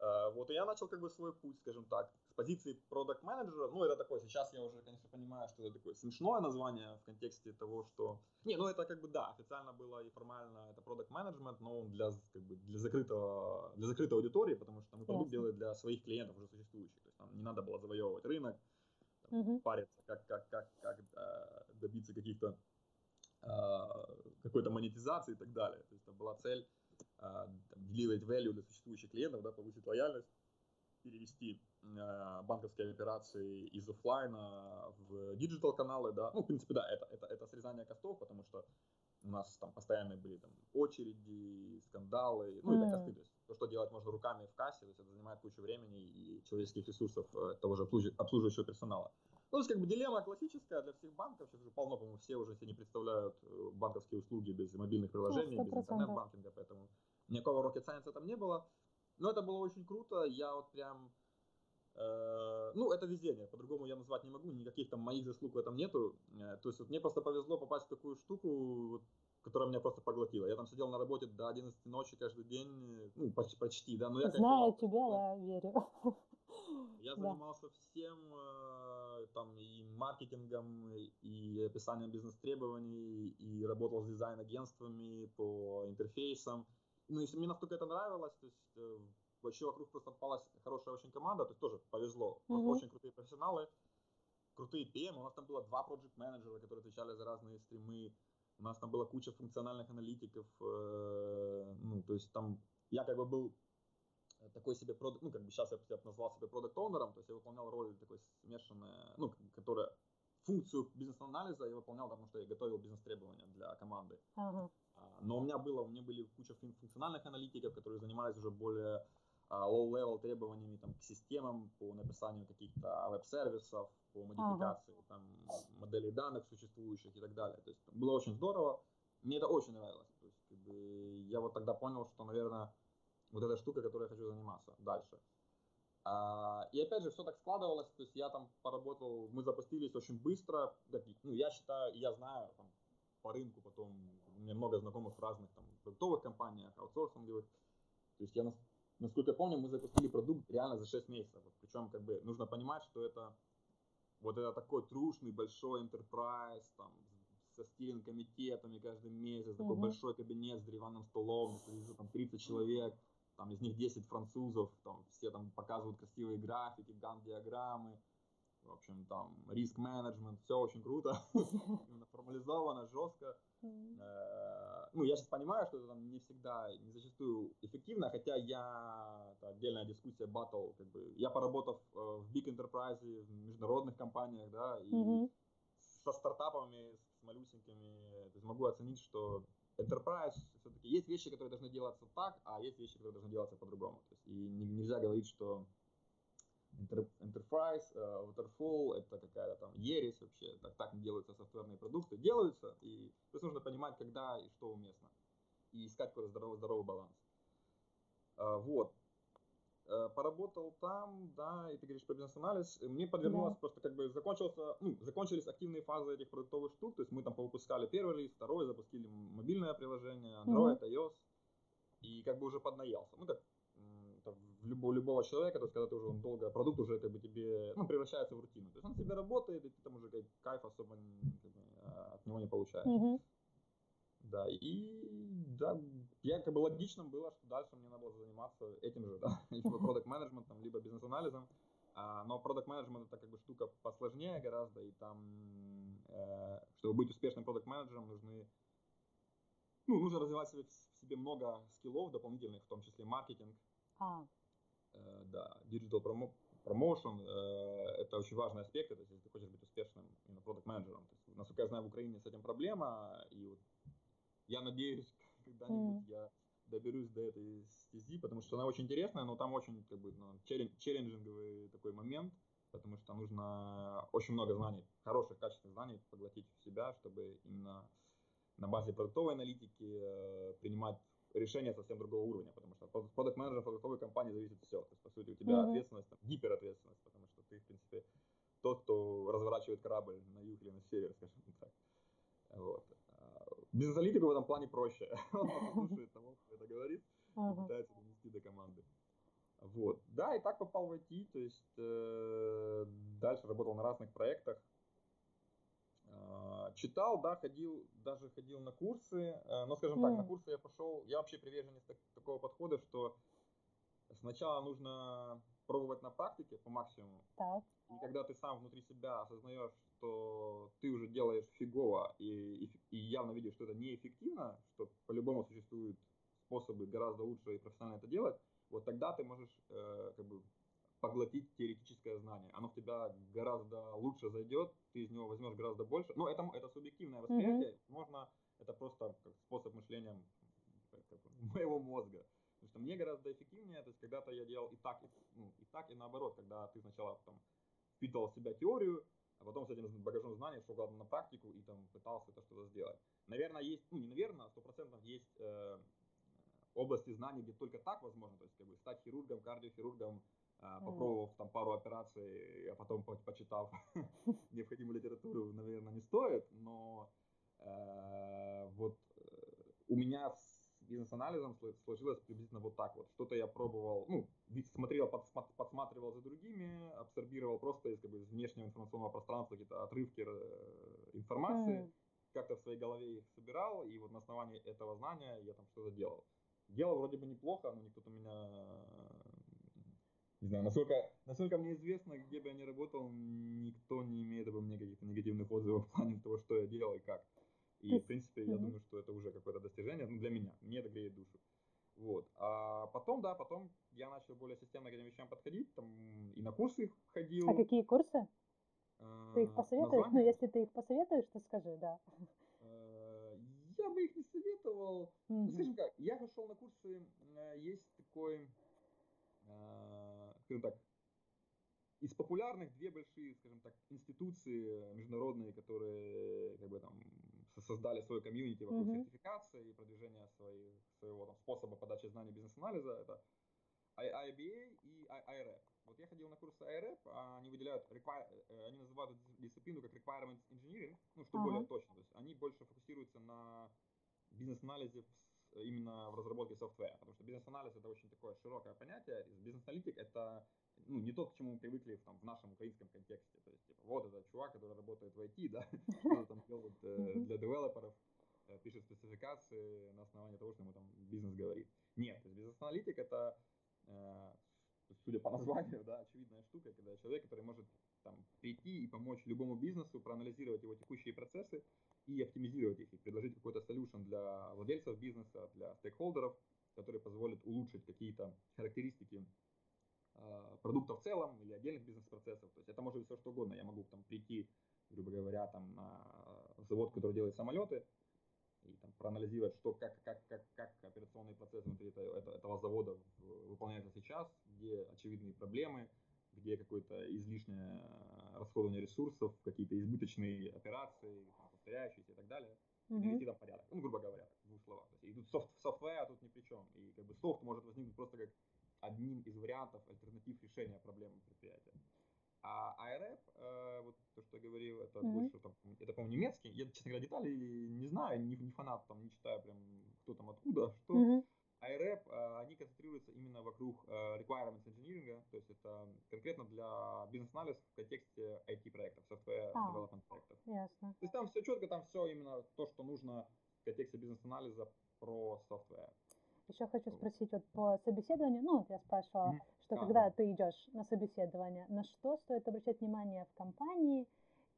Э, вот, и я начал как бы свой путь, скажем так, с позиции продукт менеджера Ну, это такое, сейчас я уже, конечно, понимаю, что это такое смешное название в контексте того, что... Не, ну, это как бы, да, официально было и формально это продукт менеджмент но он для, как бы, для, закрытого, для закрытой аудитории, потому что мы продукт делаем для своих клиентов уже существующих. То есть там не надо было завоевывать рынок, там, угу. париться, как, как, как, как э, добиться каких-то э, какой-то монетизации и так далее. То есть это была цель deliver ить value для существующих клиентов, да, повысить лояльность, перевести э, банковские операции из офлайна в digital каналы, да, ну, в принципе, да, это, это, это срезание cost ов, потому что у нас там постоянно были там очереди, скандалы, ну, mm. это cost ы, то есть то, что делать можно руками в кассе, то есть это занимает кучу времени и человеческих ресурсов э, того же обслуживающего персонала. Ну, то есть, как бы дилемма классическая для всех банков. Сейчас уже полно, по-моему, все уже себе не представляют э, банковские услуги без мобильных приложений, без интернет-банкинга, поэтому никакого rocket science там не было. Но это было очень круто. Я вот прям... Э, ну, это везение, по-другому я назвать не могу, никаких там моих заслуг в этом нету. Э, то есть вот мне просто повезло попасть в такую штуку, которая меня просто поглотила. Я там сидел на работе до 11 ночи каждый день, ну, почти, почти да, но я Знаю тебя, я верю. Я занимался всем, э, там, и маркетингом, и описанием бизнес-требований, и работал с дизайн-агентствами по интерфейсам. Ну, если мне настолько это нравилось, то есть э, вообще вокруг просто попалась хорошая очень команда, то есть тоже повезло. Просто mm-hmm. очень крутые профессионалы, крутые PM. У нас там было два проект менеджера которые отвечали за разные стримы. У нас там была куча функциональных аналитиков. Э, ну, то есть там я как бы был такой себе продукт, ну, как бы сейчас я, я назвал себя продукт оунером то есть я выполнял роль такой смешанная, ну, которая функцию бизнес-анализа я выполнял, потому что я готовил бизнес-требования для команды. Ага. А, но у меня было, у меня были куча функциональных аналитиков, которые занимались уже более а, low-level требованиями там, к системам по написанию каких-то веб-сервисов, по модификации ага. там, моделей данных существующих и так далее. То есть было очень здорово. Мне это очень нравилось. То есть, как бы, я вот тогда понял, что, наверное, вот эта штука, которой я хочу заниматься дальше. А, и опять же, все так складывалось, то есть я там поработал, мы запустились очень быстро, ну, я считаю, я знаю там, по рынку потом, у меня много знакомых в разных там продуктовых компаниях, аутсорсинговых, то есть я, насколько я помню, мы запустили продукт реально за 6 месяцев, причем как бы нужно понимать, что это вот это такой трушный большой enterprise, там, со стилинг комитетами каждый месяц, mm-hmm. такой большой кабинет с деревянным столом, там 30 человек, там из них 10 французов, там все там показывают красивые графики, ган-диаграммы, в общем, там риск-менеджмент, все очень круто, формализовано, жестко. Э, ну, я сейчас понимаю, что это там не всегда, не зачастую эффективно, хотя я, это отдельная дискуссия, батл, как бы, я поработав э, в big enterprise, в международных компаниях, да, и со стартапами, с малюсенькими, то есть могу оценить, что enterprise все-таки есть вещи, которые должны делаться так, а есть вещи, которые должны делаться по-другому. То есть, и нельзя говорить, что enterprise, uh, waterfall это какая-то там ересь вообще, так, так делаются софтверные продукты, делаются, и просто нужно понимать, когда и что уместно, и искать какой-то здоровый, здоровый баланс. Uh, вот, Э, поработал там, да, и ты говоришь про бизнес-анализ, мне подвернулось да. просто как бы закончился, ну, закончились активные фазы этих продуктовых штук, то есть мы там выпускали первый релиз, второй, запустили мобильное приложение, Android, mm-hmm. iOS, и как бы уже поднаелся, ну, как в любого, любого человека, то есть когда ты уже долго, продукт уже как бы тебе, ну, превращается в рутину, то есть он тебе работает, и ты там уже как, кайф особо как бы, а, от него не получаешь. Mm-hmm. Да, и да, я как бы логичным было, что дальше мне надо было заниматься этим же, да, либо продукт менеджментом либо бизнес-анализом. А, но продукт менеджмент это как бы штука посложнее гораздо, и там, э, чтобы быть успешным продукт менеджером нужны, ну, нужно развивать себе, в себе много скиллов дополнительных, в том числе маркетинг, а. Э, да, digital promo, promotion, э, это очень важный аспект, это если ты хочешь быть успешным именно продукт менеджером. Насколько я знаю, в Украине с этим проблема, и вот я надеюсь, когда-нибудь mm. я доберусь до этой стези, потому что она очень интересная, но там очень как бы ну, челленджинговый такой момент, потому что нужно очень много знаний, хороших, качественных знаний поглотить в себя, чтобы именно на базе продуктовой аналитики э, принимать решения совсем другого уровня, потому что от продукт менеджера продуктовой компании зависит все. То есть, по сути, у тебя mm-hmm. ответственность, там, гиперответственность, потому что ты, в принципе, тот, кто разворачивает корабль на юг или на север, скажем так. Вот. Бизнес-аналитику в этом плане проще. Он слушает того, кто это говорит, и пытается донести до команды. Вот. Да, и так попал в IT, то есть э, дальше работал на разных проектах. Э, читал, да, ходил, даже ходил на курсы, э, но, скажем mm. так, на курсы я пошел, я вообще приверженец так, такого подхода, что сначала нужно пробовать на практике по максимуму. Так. И когда ты сам внутри себя осознаешь, что ты уже делаешь фигово и, и, и явно видишь, что это неэффективно, что по-любому существуют способы гораздо лучше и профессионально это делать, вот тогда ты можешь э, как бы поглотить теоретическое знание. Оно в тебя гораздо лучше зайдет, ты из него возьмешь гораздо больше. Но это, это субъективное восприятие, mm-hmm. можно это просто как способ мышления моего мозга. Потому что мне гораздо эффективнее, то есть когда-то я делал и так, и, ну, и так, и наоборот, когда ты сначала там впитывал в себя теорию, а потом с этим багажом знаний шел на практику и там пытался это что-то сделать. Наверное, есть, ну не наверное, сто процентов есть э, области знаний, где только так возможно, то есть как бы стать хирургом, кардиохирургом, э, попробовав там пару операций, а потом по почитав необходимую литературу, наверное, не стоит, но э, вот э, у меня бизнес-анализом сложилось приблизительно вот так вот. Что-то я пробовал, ну, смотрел, подсматривал за другими, абсорбировал просто из, как бы, из внешнего информационного пространства какие-то отрывки э, информации, как-то в своей голове их собирал, и вот на основании этого знания я там что-то делал. Делал вроде бы неплохо, но никто-то меня не знаю, насколько, насколько мне известно, где бы я ни работал, никто не имеет обо мне каких-то негативных отзывов в плане того, что я делал и как. И, в принципе, я думаю, что это уже какое-то достижение, ну, для меня, мне это греет душу. Вот. А потом, да, потом я начал более системно к этим вещам подходить, там и на курсы ходил. А какие курсы? Ты их посоветуешь? Ну, если ты их посоветуешь, то скажи, да. Я бы их не советовал. Ну, скажем как, я пошел на курсы, есть такой, скажем так, из популярных две большие, скажем так, институции международные, которые как бы там создали свое комьюнити вокруг mm-hmm. сертификации и продвижения своих, своего там, способа подачи знаний бизнес-анализа. Это IBA и IREP. Вот я ходил на курсы IREP, а они выделяют, э, они называют дисциплину как Requirements Engineering, ну, что uh-huh. более точно. То есть они больше фокусируются на бизнес-анализе именно в разработке софтвера, потому что бизнес-анализ это очень такое широкое понятие. Бизнес-аналитик это ну, не то, к чему мы привыкли в, там, в нашем украинском контексте. То есть, типа, вот этот чувак, который работает в IT, да, там делает э, для девелоперов, э, пишет спецификации на основании того, что ему там бизнес говорит. Нет, то есть бизнес-аналитик это, э, судя по названию, да, очевидная штука, когда человек, который может там прийти и помочь любому бизнесу, проанализировать его текущие процессы и оптимизировать их, и предложить какой-то solution для владельцев бизнеса, для стейкхолдеров, который позволит улучшить какие-то характеристики Э, продукта в целом или отдельных бизнес-процессов. То есть это может быть все что угодно. Я могу там прийти, грубо говоря, там, на завод, который делает самолеты, и там, проанализировать, что, как, как, как, как операционные процессы внутри этого, этого завода выполняются сейчас, где очевидные проблемы, где какое-то излишнее расходование ресурсов, какие-то избыточные операции, повторяющиеся и так далее. Mm-hmm. И навести там порядок. Ну, грубо говоря, в двух словах. То есть, и тут софт, софтвер, а тут ни при чем. И как бы софт может возникнуть просто как одним из вариантов альтернатив решения проблемы предприятия. А IRAP, э, вот то, что я говорил, это mm-hmm. больше, там, это, по-моему, немецкий. Я, честно говоря, детали не знаю, не, не фанат, там, не читаю прям, кто там откуда, что. Mm-hmm. IRAP, э, они концентрируются именно вокруг э, requirements engineering, то есть это конкретно для бизнес-анализа в контексте IT-проектов, software ah, development проектов. Ясно. То есть там все четко, там все именно то, что нужно в контексте бизнес-анализа про software. Еще хочу спросить вот по собеседованию. Ну, вот я спрашивала, mm-hmm. что а, когда да. ты идешь на собеседование, на что стоит обращать внимание в компании,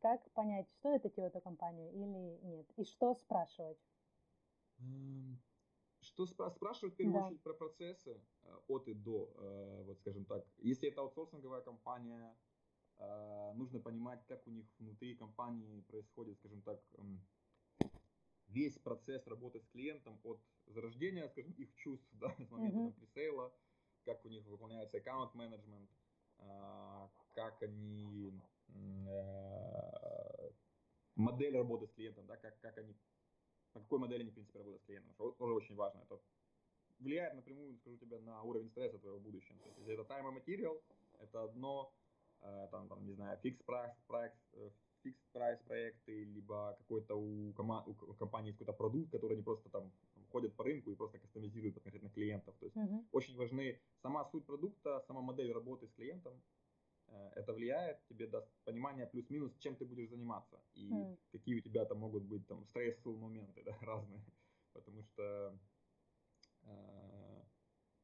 как понять, стоит идти в эту компанию или нет, и что спрашивать? Что спра- спрашивать в первую да. очередь про процессы э, от и до, э, вот скажем так. Если это аутсорсинговая компания, э, нужно понимать, как у них внутри компании происходит, скажем так, весь процесс работы с клиентом от зарождения, скажем, их чувств, да, с момента mm-hmm. пресейла, как у них выполняется аккаунт-менеджмент, как они модель работы с клиентом, да, как, как они, по какой модели они, в принципе, работают с клиентом, что тоже очень важно. Это влияет напрямую, скажу тебе, на уровень стресса твоего будущего. То есть, если это time and material, это одно, э, там, там, не знаю, fixed price, price, э, fixed price проекты, либо какой-то у, кома- у компании есть какой-то продукт, который не просто там ходят по рынку и просто кастомизируют под конкретных клиентов. То есть uh-huh. очень важны сама суть продукта, сама модель работы с клиентом. Э, это влияет, тебе даст понимание плюс-минус, чем ты будешь заниматься и uh-huh. какие у тебя там могут быть там стрессовые моменты да, разные. Потому что, э,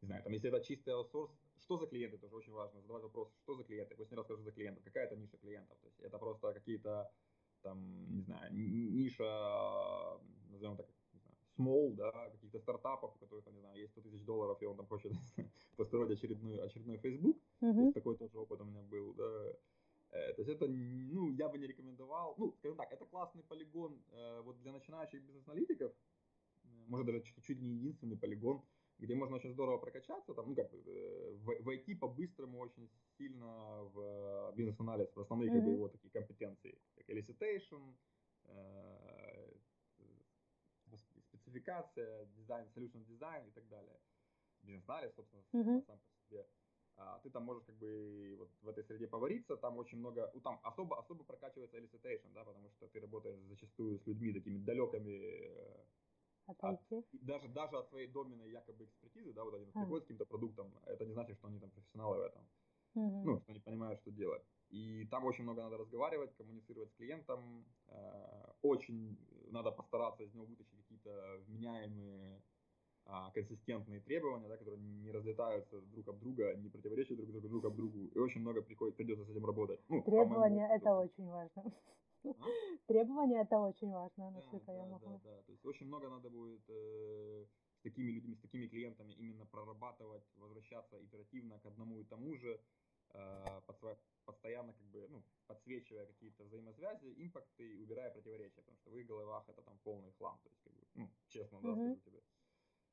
не знаю, там если это чистый аутсорс, что за клиенты, тоже очень важно задавать вопрос, что за клиенты, пусть не расскажу за клиентов, какая это ниша клиентов, то есть это просто какие-то там, не знаю, ниша, назовем так, small, да, каких-то стартапов, у которых, там, не знаю, есть 100 тысяч долларов, и он там хочет построить очередной, очередной Facebook, mm-hmm. то есть такой тоже опыт у меня был, да, э, то есть это, ну, я бы не рекомендовал, ну, скажем так, это классный полигон э, вот для начинающих бизнес-аналитиков, может даже чуть, чуть не единственный полигон, где можно очень здорово прокачаться, там, ну, как бы, э, войти по-быстрому очень сильно в бизнес-анализ, в основные, mm-hmm. как бы, его такие компетенции, как elicitation, спецификация, дизайн, solution дизайн и так далее. Бизнес-анализ, собственно, mm-hmm. сам по себе. А, ты там можешь как бы вот в этой среде повариться, там очень много, ну, там особо, особо прокачивается elicitation, да, потому что ты работаешь зачастую с людьми такими далекими э, от, даже, даже от своей доменной якобы экспертизы, да, вот они приходят с каким-то продуктом, это не значит, что они там профессионалы в этом. Mm-hmm. Ну, что они понимают, что делать. И там очень много надо разговаривать, коммуницировать с клиентом. Э, очень надо постараться из него вытащить какие-то вменяемые, а, консистентные требования, да, которые не разлетаются друг об друга, не противоречат друг другу, друг об другу. И очень много приходит, придется с этим работать. Ну, требования это очень важно. А? Требования это очень важно, насколько да, я да, могу. Да, да, то есть очень много надо будет э, с такими людьми, с такими клиентами именно прорабатывать, возвращаться итеративно к одному и тому же, постоянно как бы, ну, подсвечивая какие-то взаимосвязи, импакты и убирая противоречия, потому что в их головах это там полный хлам, то есть, как бы, ну, честно, да, mm-hmm. скажу тебе.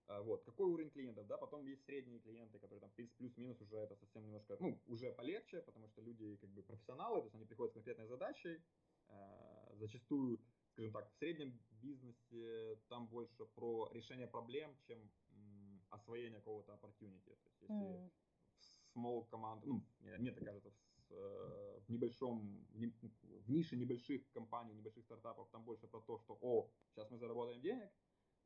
А, вот, какой уровень клиентов, да, потом есть средние клиенты, которые там плюс-минус уже это совсем немножко, ну, уже полегче, потому что люди как бы профессионалы, то есть они приходят с конкретной задачей, э, зачастую, скажем так, в среднем бизнесе там больше про решение проблем, чем м, освоение какого-то opportunity, то есть если mm. Small команд, ну, мне, так кажется, в, э, в небольшом, в нише небольших компаний, небольших стартапов, там больше про то, что, о, сейчас мы заработаем денег,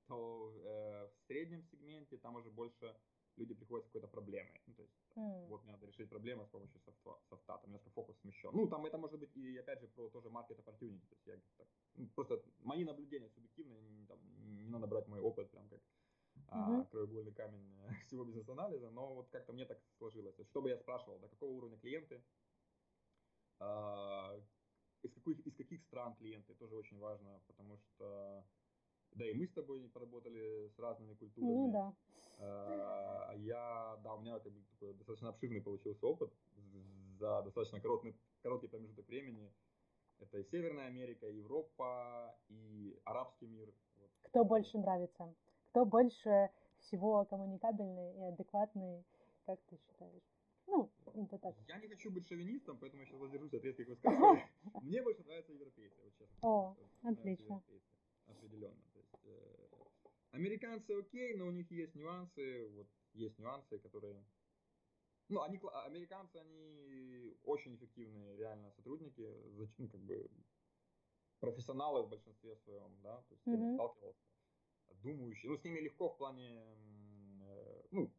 то э, в среднем сегменте там уже больше люди приходят с какой-то проблемой. Ну, то есть, mm. вот мне надо решить проблему с помощью софта, софта, там немножко фокус смещен. Ну, там это может быть и, опять же, про тоже market opportunity. То есть, я так, ну, просто мои наблюдения субъективные, не, там, не надо брать мой опыт прям как а, краеугольный камень всего бизнес-анализа, но вот как-то мне так сложилось. То есть, что бы я спрашивал, до какого уровня клиенты, а, из, каких, из каких стран клиенты, тоже очень важно, потому что да, и мы с тобой поработали с разными культурами. Ну да. А, я, да, у меня как бы такой достаточно обширный получился опыт за достаточно короткий, короткий промежуток времени. Это и Северная Америка, и Европа, и арабский мир. Кто больше нравится? Кто больше всего коммуникабельный и адекватный, как ты считаешь? Ну, это так. Я не хочу быть шовинистом, поэтому я сейчас воздержусь от резких высказываний. Мне больше нравятся европейцы, вот честно. О, отлично определенно. То есть, э, американцы окей, но у них есть нюансы, вот есть нюансы, которые... Ну, они, американцы, они очень эффективные реально сотрудники, ну, как бы профессионалы в большинстве своем, да, то есть с кем сталкивался, думающие. Ну, с ними легко в плане, э, ну,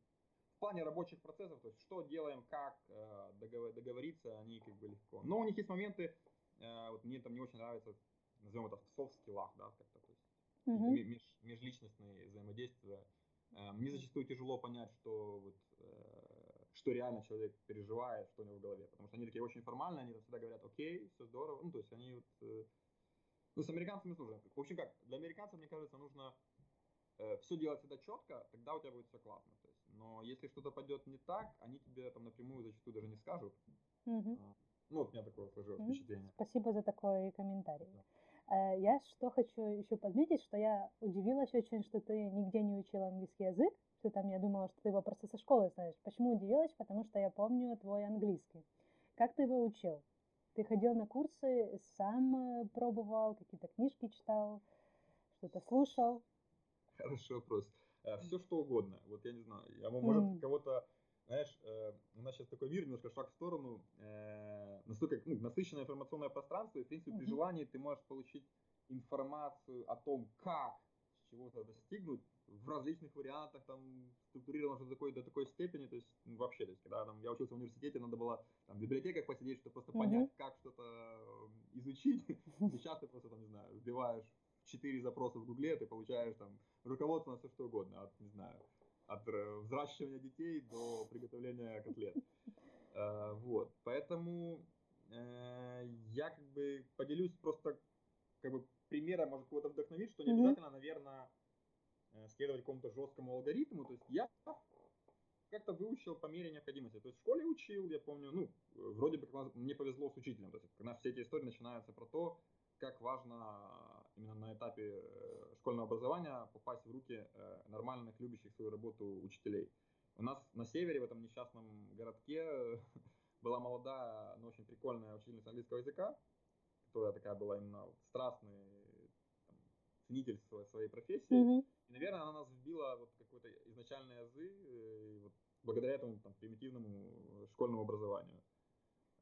в плане рабочих процессов, то есть что делаем, как э, договор, договориться, они как бы легко. Но у них есть моменты, э, вот мне там не очень нравится назовем это в софт-скиллах, да, как-то, то есть uh-huh. меж, межличностные взаимодействия. Мне зачастую тяжело понять, что, вот, что реально человек переживает, что у него в голове, потому что они такие очень формальные, они всегда говорят, окей, все здорово, ну, то есть они вот, ну, с американцами сложно. В общем, как, для американцев, мне кажется, нужно все делать всегда четко, тогда у тебя будет все классно. То есть, но если что-то пойдет не так, они тебе там напрямую зачастую даже не скажут. Угу. Ну, вот у меня такое сложилось угу. впечатление. Спасибо за такой комментарий. Да. Э, я что хочу еще подметить, что я удивилась очень, что ты нигде не учил английский язык, что там я думала, что ты его просто со школы знаешь. Почему удивилась? Потому что я помню твой английский. Как ты его учил? Ты ходил на курсы, сам э, пробовал, какие-то книжки читал, что-то слушал? Хороший вопрос. Э, Все что угодно. Вот я не знаю, я, может, mm. кого-то знаешь, э, у нас сейчас такой мир, немножко шаг в сторону, э, настолько ну, насыщенное информационное пространство, и, в принципе, mm-hmm. при желании ты можешь получить информацию о том, как чего-то достигнуть в различных вариантах, там, структурировано что такое до такой степени, то есть, ну, вообще, то есть, когда там, я учился в университете, надо было там, в библиотеках посидеть, чтобы просто mm-hmm. понять, как что-то изучить, сейчас ты просто, там, не знаю, вбиваешь четыре запроса в гугле, ты получаешь там руководство на все что угодно, от, не знаю, от взращивания детей до приготовления котлет. Э, вот, поэтому э, я как бы поделюсь просто как бы примером, может кого-то вдохновить, что не обязательно, наверное, э, следовать какому-то жесткому алгоритму. То есть я как-то выучил по мере необходимости. То есть в школе учил, я помню, ну, вроде бы мне повезло с учителем. То есть у нас все эти истории начинаются про то, как важно именно на этапе э, школьного образования попасть в руки э, нормальных, любящих свою работу учителей. У нас на севере, в этом несчастном городке, была молодая, но очень прикольная учительница английского языка, которая такая была именно страстный там, ценитель своей профессии. Mm-hmm. И, наверное, она нас вбила вот какой-то изначальные азы, э, вот, благодаря этому там, примитивному школьному образованию.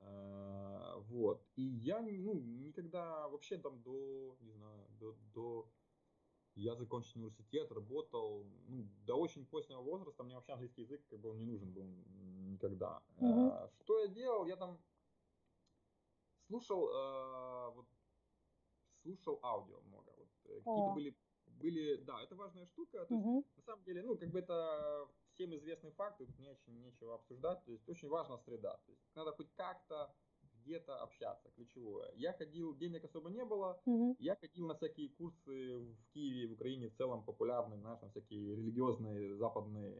А, вот. И я ну, никогда вообще там до, не знаю, до, до я закончил университет, работал, ну, до очень позднего возраста мне вообще английский язык как бы он не нужен был никогда. Mm-hmm. Что я делал? Я там слушал, э, вот, слушал аудио много. Вот, э, какие-то были, были, да, это важная штука. То mm-hmm. есть, на самом деле, ну, как бы это всем известный факт, тут не, нечего обсуждать. То есть очень важна среда. То есть надо хоть как-то где-то общаться, ключевое. Я ходил, денег особо не было, mm-hmm. я ходил на всякие курсы в Киеве, в Украине в целом популярные, знаешь, на всякие религиозные западные,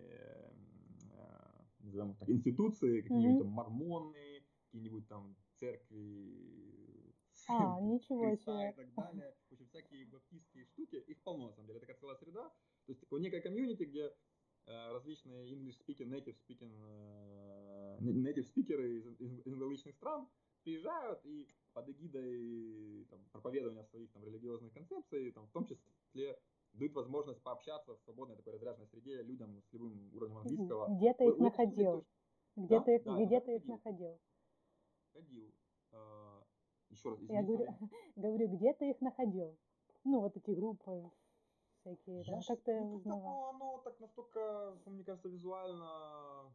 э, назовем так, институции, какие-нибудь mm-hmm. там мормоны, какие-нибудь там А, ничего себе. и так далее. В общем, всякие баптистские штуки, их полно, на самом деле. Это такая целая среда. То есть такое некое комьюнити, где различные English speaking, native speaking, э, native спикеры из, из, различных стран приезжают и под эгидой там, проповедования своих там, религиозных концепций, там, в том числе дают возможность пообщаться в свободной такой разряженной среде людям с любым уровнем английского. Где ты их находил? Где ты их, да, где ты их находил? Ходил. А, еще раз, извините. Я говорю, говорю, где ты их находил? Ну, вот эти группы всякие, я как ты узнавал? Ну, оно так настолько, мне кажется, визуально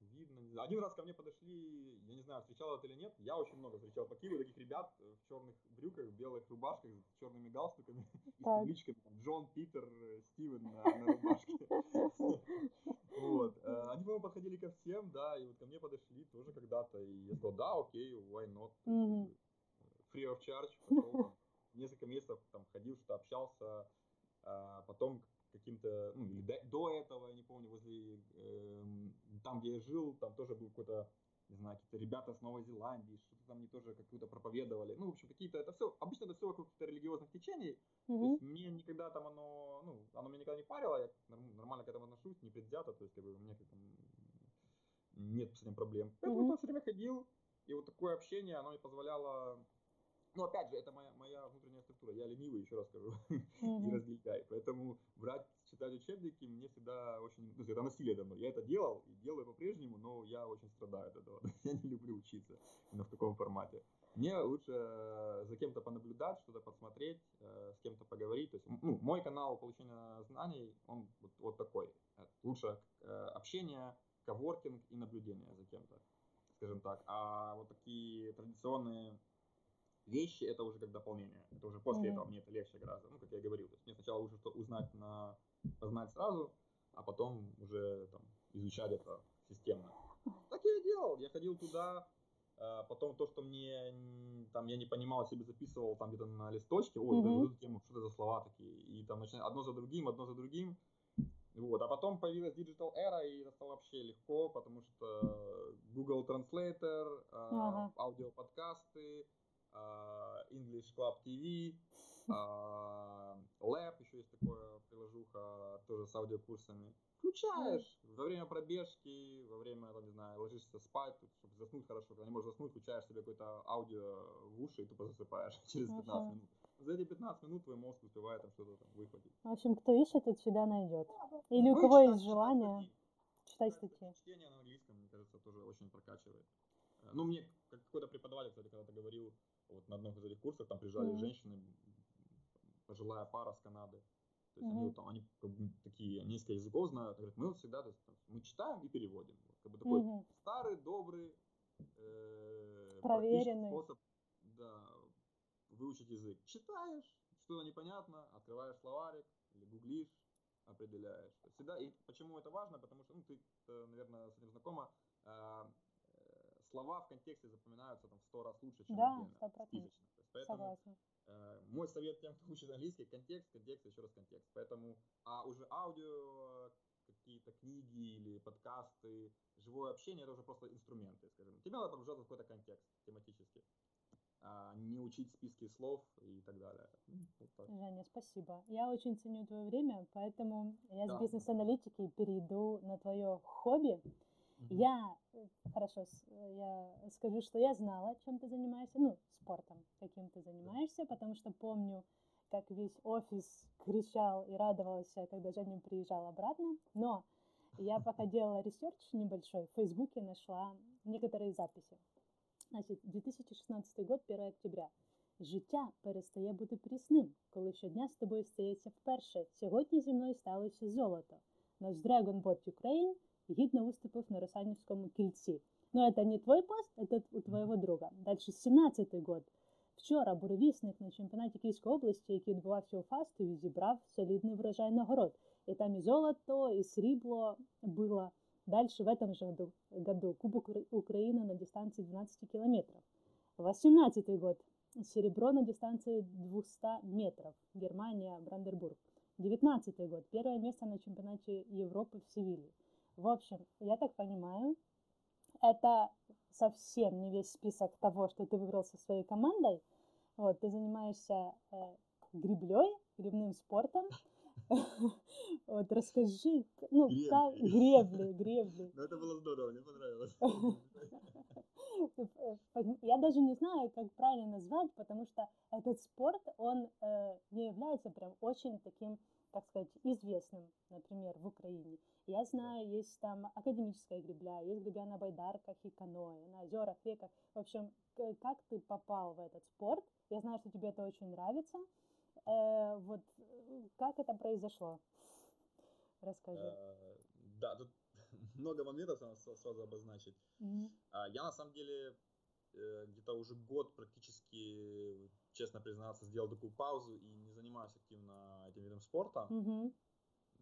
видно. Один раз ко мне подошли, я не знаю, встречал это или нет, я очень много встречал по Киеву таких ребят в черных брюках, в белых рубашках, с черными галстуками и с табличками там, Джон, Питер, Стивен на, на рубашке. Вот. Э, они, по-моему, подходили ко всем, да, и вот ко мне подошли тоже когда-то, и я сказал, да, окей, why not, free of charge, несколько месяцев там ходил, что общался, потом каким-то, ну, или до, до этого, я не помню, возле, э, там, где я жил, там тоже был какой-то, не знаю, какие-то ребята с Новой Зеландии, что-то там они тоже какую-то проповедовали. Ну, в общем, какие-то, это все, обычно это все вокруг каких-то религиозных течений. Mm-hmm. То есть мне никогда там оно, ну, оно меня никогда не парило, я нормально к этому отношусь, не предвзято, то есть, как бы, у меня как там, нет с этим проблем. Поэтому mm-hmm. там все время ходил, и вот такое общение, оно мне позволяло но опять же, это моя, моя внутренняя структура. Я ленивый, еще раз скажу, mm-hmm. и разгильдяй. Поэтому брать, читать учебники мне всегда очень... Ну, это насилие давно. Я это делал и делаю по-прежнему, но я очень страдаю от этого. я не люблю учиться именно в таком формате. Мне лучше э, за кем-то понаблюдать, что-то подсмотреть, э, с кем-то поговорить. То есть, ну, мой канал получения знаний, он вот, вот такой. Лучше э, общение, коворкинг и наблюдение за кем-то, скажем так. А вот такие традиционные вещи это уже как дополнение. Это уже после mm-hmm. этого мне это легче гораздо. Ну, как я говорил, то есть мне сначала лучше что узнать на познать сразу, а потом уже там изучать это системно. Так я и делал. Я ходил туда, а потом то, что мне там я не понимал, себе записывал там где-то на листочке, ой, mm-hmm. эту тему, что это за слова такие, и там начинаю одно за другим, одно за другим. Вот. А потом появилась Digital Era, и это стало вообще легко, потому что Google Translator, uh-huh. аудиоподкасты, English Club TV, а, Lab, еще есть такое приложуха, тоже с аудиокурсами. Включаешь во время пробежки, во время, там, не знаю, ложишься спать, чтобы заснуть хорошо. Когда не можешь заснуть, включаешь себе какое-то аудио в уши и тупо засыпаешь через 15 минут. За эти 15 минут твой мозг успевает там что-то там выхватить. В общем, кто ищет, тот всегда найдет. Или у кого есть желание, читать статьи. Чтение на английском, мне кажется, тоже очень прокачивает. Ну, мне какой-то преподаватель, кстати, когда-то говорил, вот на одном из этих курсов там приезжали mm-hmm. женщины, пожилая пара с Канады. То есть mm-hmm. они, вот, там, они как бы, такие несколько языков знают. Говорят, мы вот всегда то есть, там, мы читаем и переводим. Вот, как бы такой mm-hmm. старый, добрый, э, проверенный способ да, выучить язык. Читаешь, что-то непонятно, открываешь словарик или гуглишь, определяешь. Всегда, и почему это важно? Потому что, ну, ты, наверное, с этим знакома, э, слова в контексте запоминаются там в сто раз лучше, чем да, отдельно, списочно. То есть, поэтому э, мой совет тем, кто учит английский, контекст, контекст, еще раз контекст. Поэтому, а уже аудио, какие-то книги или подкасты, живое общение, это уже просто инструменты, скажем. Тебе надо погружаться в какой-то контекст тематически. А не учить списки слов и так далее. Ну, вот так. Женя, спасибо. Я очень ценю твое время, поэтому я да. с бизнес-аналитики перейду на твое хобби. Я, э, хорошо, э, я скажу, что я знала, чем ты занимаешься, ну, спортом, каким ты занимаешься, потому что помню, как весь офис кричал и радовался, когда Женя приезжал обратно, но я пока делала ресерч небольшой, в Фейсбуке нашла некоторые записи. Значить, 2016 год, 1 октября. Життя перестає бути прісним, коли щодня з тобою стається вперше. Сьогодні зі мною сталося золото. Наш Dragon Bot Ukraine гидно выступив на Русанівському кільці. Но это не твой пост, это у твоего друга. Дальше 17-й год. Вчора буревісник на чемпіонаті Київської області, який відбувався у Фастові, зібрав солідний врожай нагород. І там і золото, і срібло було. Дальше в этом же году, году Кубок Украины на дистанции 12 километров. 18 год. Серебро на дистанции 200 метров. Германия, Брандербург. 19 год. Первое место на чемпионате Европы в Севиле. В общем, я так понимаю, это совсем не весь список того, что ты выбрал со своей командой, Вот, ты занимаешься э, греблей, гребным спортом. Вот расскажи, ну, как гребли, гребли. Ну, это было здорово, мне понравилось. Я даже не знаю, как правильно назвать, потому что этот спорт, он э, не является прям очень таким, так сказать, известным, например, в Украине. Я знаю, есть там академическая гребля, есть гребля на байдарках и каноэ, на озерах, реках. В общем, как ты попал в этот спорт? Я знаю, что тебе это очень нравится. Э, вот как это произошло? Расскажи. Э, да, тут много моментов надо сразу обозначить. Mm-hmm. Я на самом деле э, где-то уже год практически, честно признаться, сделал такую паузу и не занимаюсь активно этим видом спорта.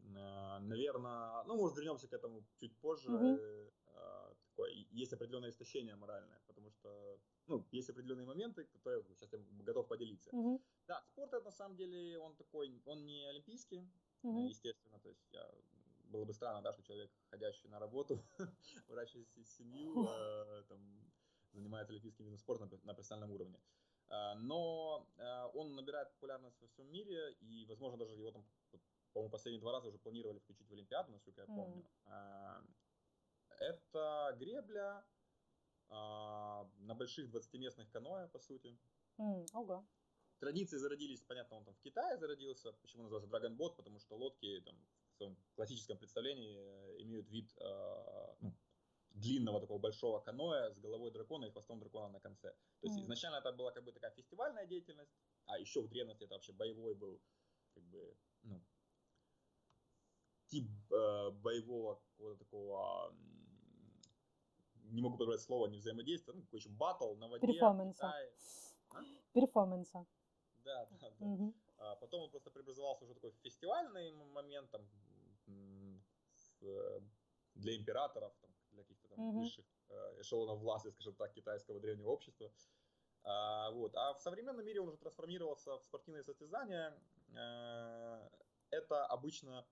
Mm-hmm. Наверное, ну, может, вернемся к этому чуть позже. Mm-hmm. Такое, есть определенное истощение моральное, потому что, ну, есть определенные моменты, которые сейчас я готов поделиться. Mm-hmm. Да, спорт это на самом деле, он такой, он не олимпийский, mm-hmm. естественно, то есть я было бы странно, да, что человек, ходящий на работу, выращивающий семью, э, там, занимается олимпийским видом спорта на, на профессиональном уровне. Э, но э, он набирает популярность во всем мире, и, возможно, даже его там, по-моему, последние два раза уже планировали включить в Олимпиаду, насколько я помню. Mm. Это гребля на больших 20-местных каноэ, по сути. Mm. Ого. Традиции зародились, понятно, он там в Китае зародился. Почему называется Dragon Boat? Потому что лодки там, в своем классическом представлении э, имеют вид э, ну, длинного такого большого каноэ с головой дракона и хвостом дракона на конце. То есть mm. изначально это была как бы такая фестивальная деятельность, а еще в древности это вообще боевой был, как бы, ну, тип э, боевого какого-то такого, не могу подобрать слово, не взаимодействия, ну, какой еще батл на воде. Перформанса. А? Перформанса. Да, да, да. Угу. А потом он просто преобразовался уже такой фестивальный момент там, э, для императоров, там, для каких-то там угу. высших э, эшелонов власти, скажем так, китайского древнего общества. А, вот. а в современном мире он уже трансформировался в спортивные состязания. А, это обычно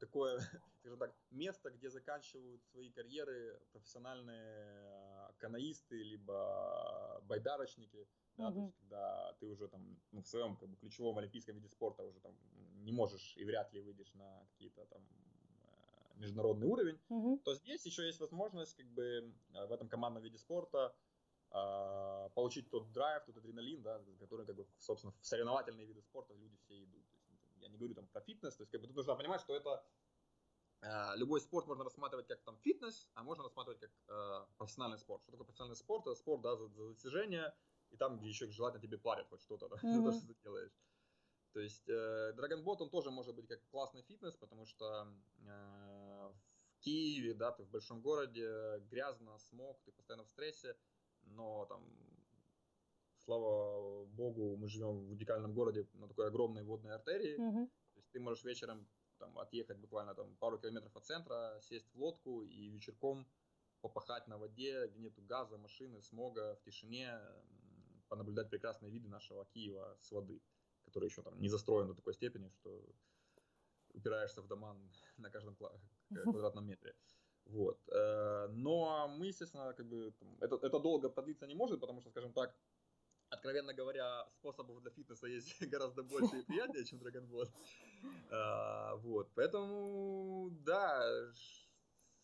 такое, скажем так, место, где заканчивают свои карьеры профессиональные каноисты, либо байдарочники да, mm-hmm. то есть, когда ты уже там ну, в своем как бы ключевом олимпийском виде спорта уже там не можешь и вряд ли выйдешь на какие-то там э, международный уровень, mm-hmm. то здесь еще есть возможность как бы э, в этом командном виде спорта э, получить тот драйв, тот адреналин, да, который как бы собственно в соревновательные виды спорта люди все идут. Я не говорю там про фитнес, то есть как бы тут нужно понимать, что это э, любой спорт можно рассматривать как там фитнес, а можно рассматривать как э, профессиональный спорт. Что такое профессиональный спорт? Это спорт да, за, за достижение и там, где еще желательно тебе платят хоть что-то да, mm-hmm. за то, что ты делаешь. То есть э, Dragon Bot, он тоже может быть как классный фитнес, потому что э, в Киеве, да, ты в большом городе, грязно, смог, ты постоянно в стрессе, но там, слава богу, мы живем в уникальном городе на такой огромной водной артерии, mm-hmm. то есть ты можешь вечером там, отъехать буквально там, пару километров от центра, сесть в лодку и вечерком попахать на воде, где нету газа, машины, смога, в тишине, понаблюдать прекрасные виды нашего Киева с воды, который еще там не застроен до такой степени, что упираешься в дома на каждом квадратном метре. Вот. Э, но мы, естественно, как бы, это, это долго продлиться не может, потому что, скажем так, откровенно говоря, способов для фитнеса есть гораздо больше и приятнее, чем Dragon Ball. Э, вот. Поэтому, да,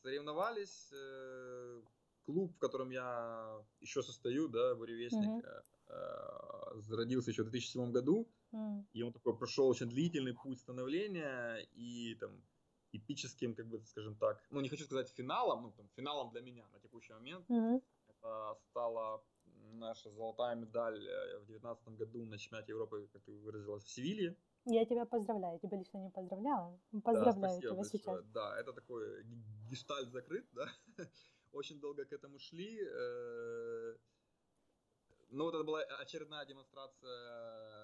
соревновались. Э, клуб, в котором я еще состою, да, буревестник, mm-hmm. Э, зародился еще в 2007 году, mm. и он такой прошел очень длительный путь становления и там эпическим, как бы, скажем так, ну не хочу сказать финалом, ну там финалом для меня на текущий момент. Mm-hmm. Это стала наша золотая медаль э, в 2019 году на чемпионате Европы, как ты выразилась, в Севилье. Я тебя поздравляю, я тебя лично не поздравляла. Поздравляю да, тебя большое. сейчас. Да, это такой гештальт закрыт, да. Очень долго к этому шли. Э, ну, вот это была очередная демонстрация,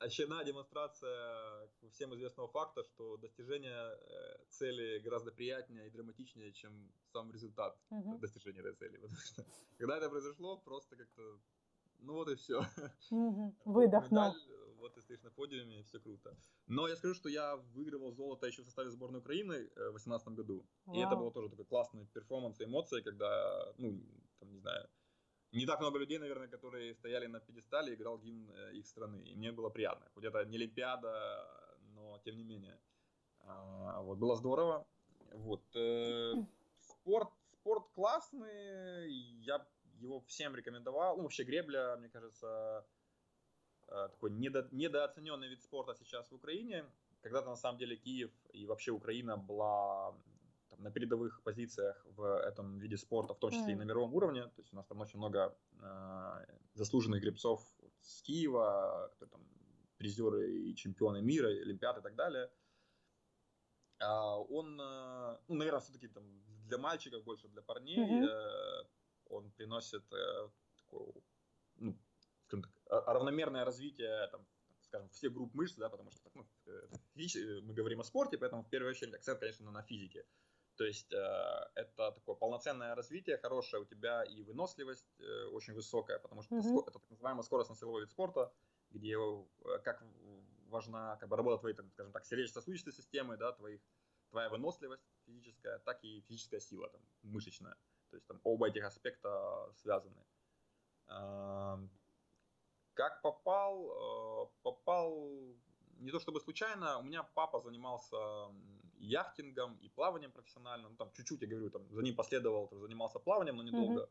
очередная демонстрация всем известного факта, что достижение э, цели гораздо приятнее и драматичнее, чем сам результат uh-huh. достижения этой цели. Потому что когда это произошло, просто как-то, ну вот и все. Uh-huh. Выдохнул. вот ты стоишь на подиуме, и все круто. Но я скажу, что я выигрывал золото еще в составе сборной Украины э, в 2018 году. Wow. И это было тоже такой классный перформанс и эмоции, когда, ну, там, не знаю, не так много людей, наверное, которые стояли на пьедестале и играл гимн э, их страны. И мне было приятно. Хоть это не Олимпиада, но тем не менее. А, вот, было здорово. Вот. Э, спорт, спорт классный. Я его всем рекомендовал. Ну, вообще гребля, мне кажется, э, такой недо, недооцененный вид спорта сейчас в Украине. Когда-то на самом деле Киев и вообще Украина была там, на передовых позициях в этом виде спорта, в том числе mm. и на мировом уровне. То есть у нас там очень много э, заслуженных гребцов с Киева, которые там призеры и чемпионы мира, и Олимпиад и так далее. А он, э, ну, наверное, все-таки там для мальчиков больше, для парней, mm-hmm. э, он приносит э, такое, ну, так, равномерное развитие там, скажем, всех групп мышц, да, потому что ну, э, мы говорим о спорте, поэтому в первую очередь акцент, конечно, на физике. То есть э, это такое полноценное развитие, хорошее у тебя и выносливость э, очень высокая, потому что mm-hmm. это так называемый скоростно-силовой вид спорта, где э, как важна как бы, работа твоей, так, скажем так, сердечно-сосудистой системы, да, твоих, твоя выносливость физическая, так и физическая сила там, мышечная. То есть там оба этих аспекта связаны. Эм, как попал? Э, попал не то чтобы случайно, у меня папа занимался яхтингом и плаванием профессионально, ну там чуть-чуть, я говорю, там за ним последовал, там, занимался плаванием, но недолго. Mm-hmm.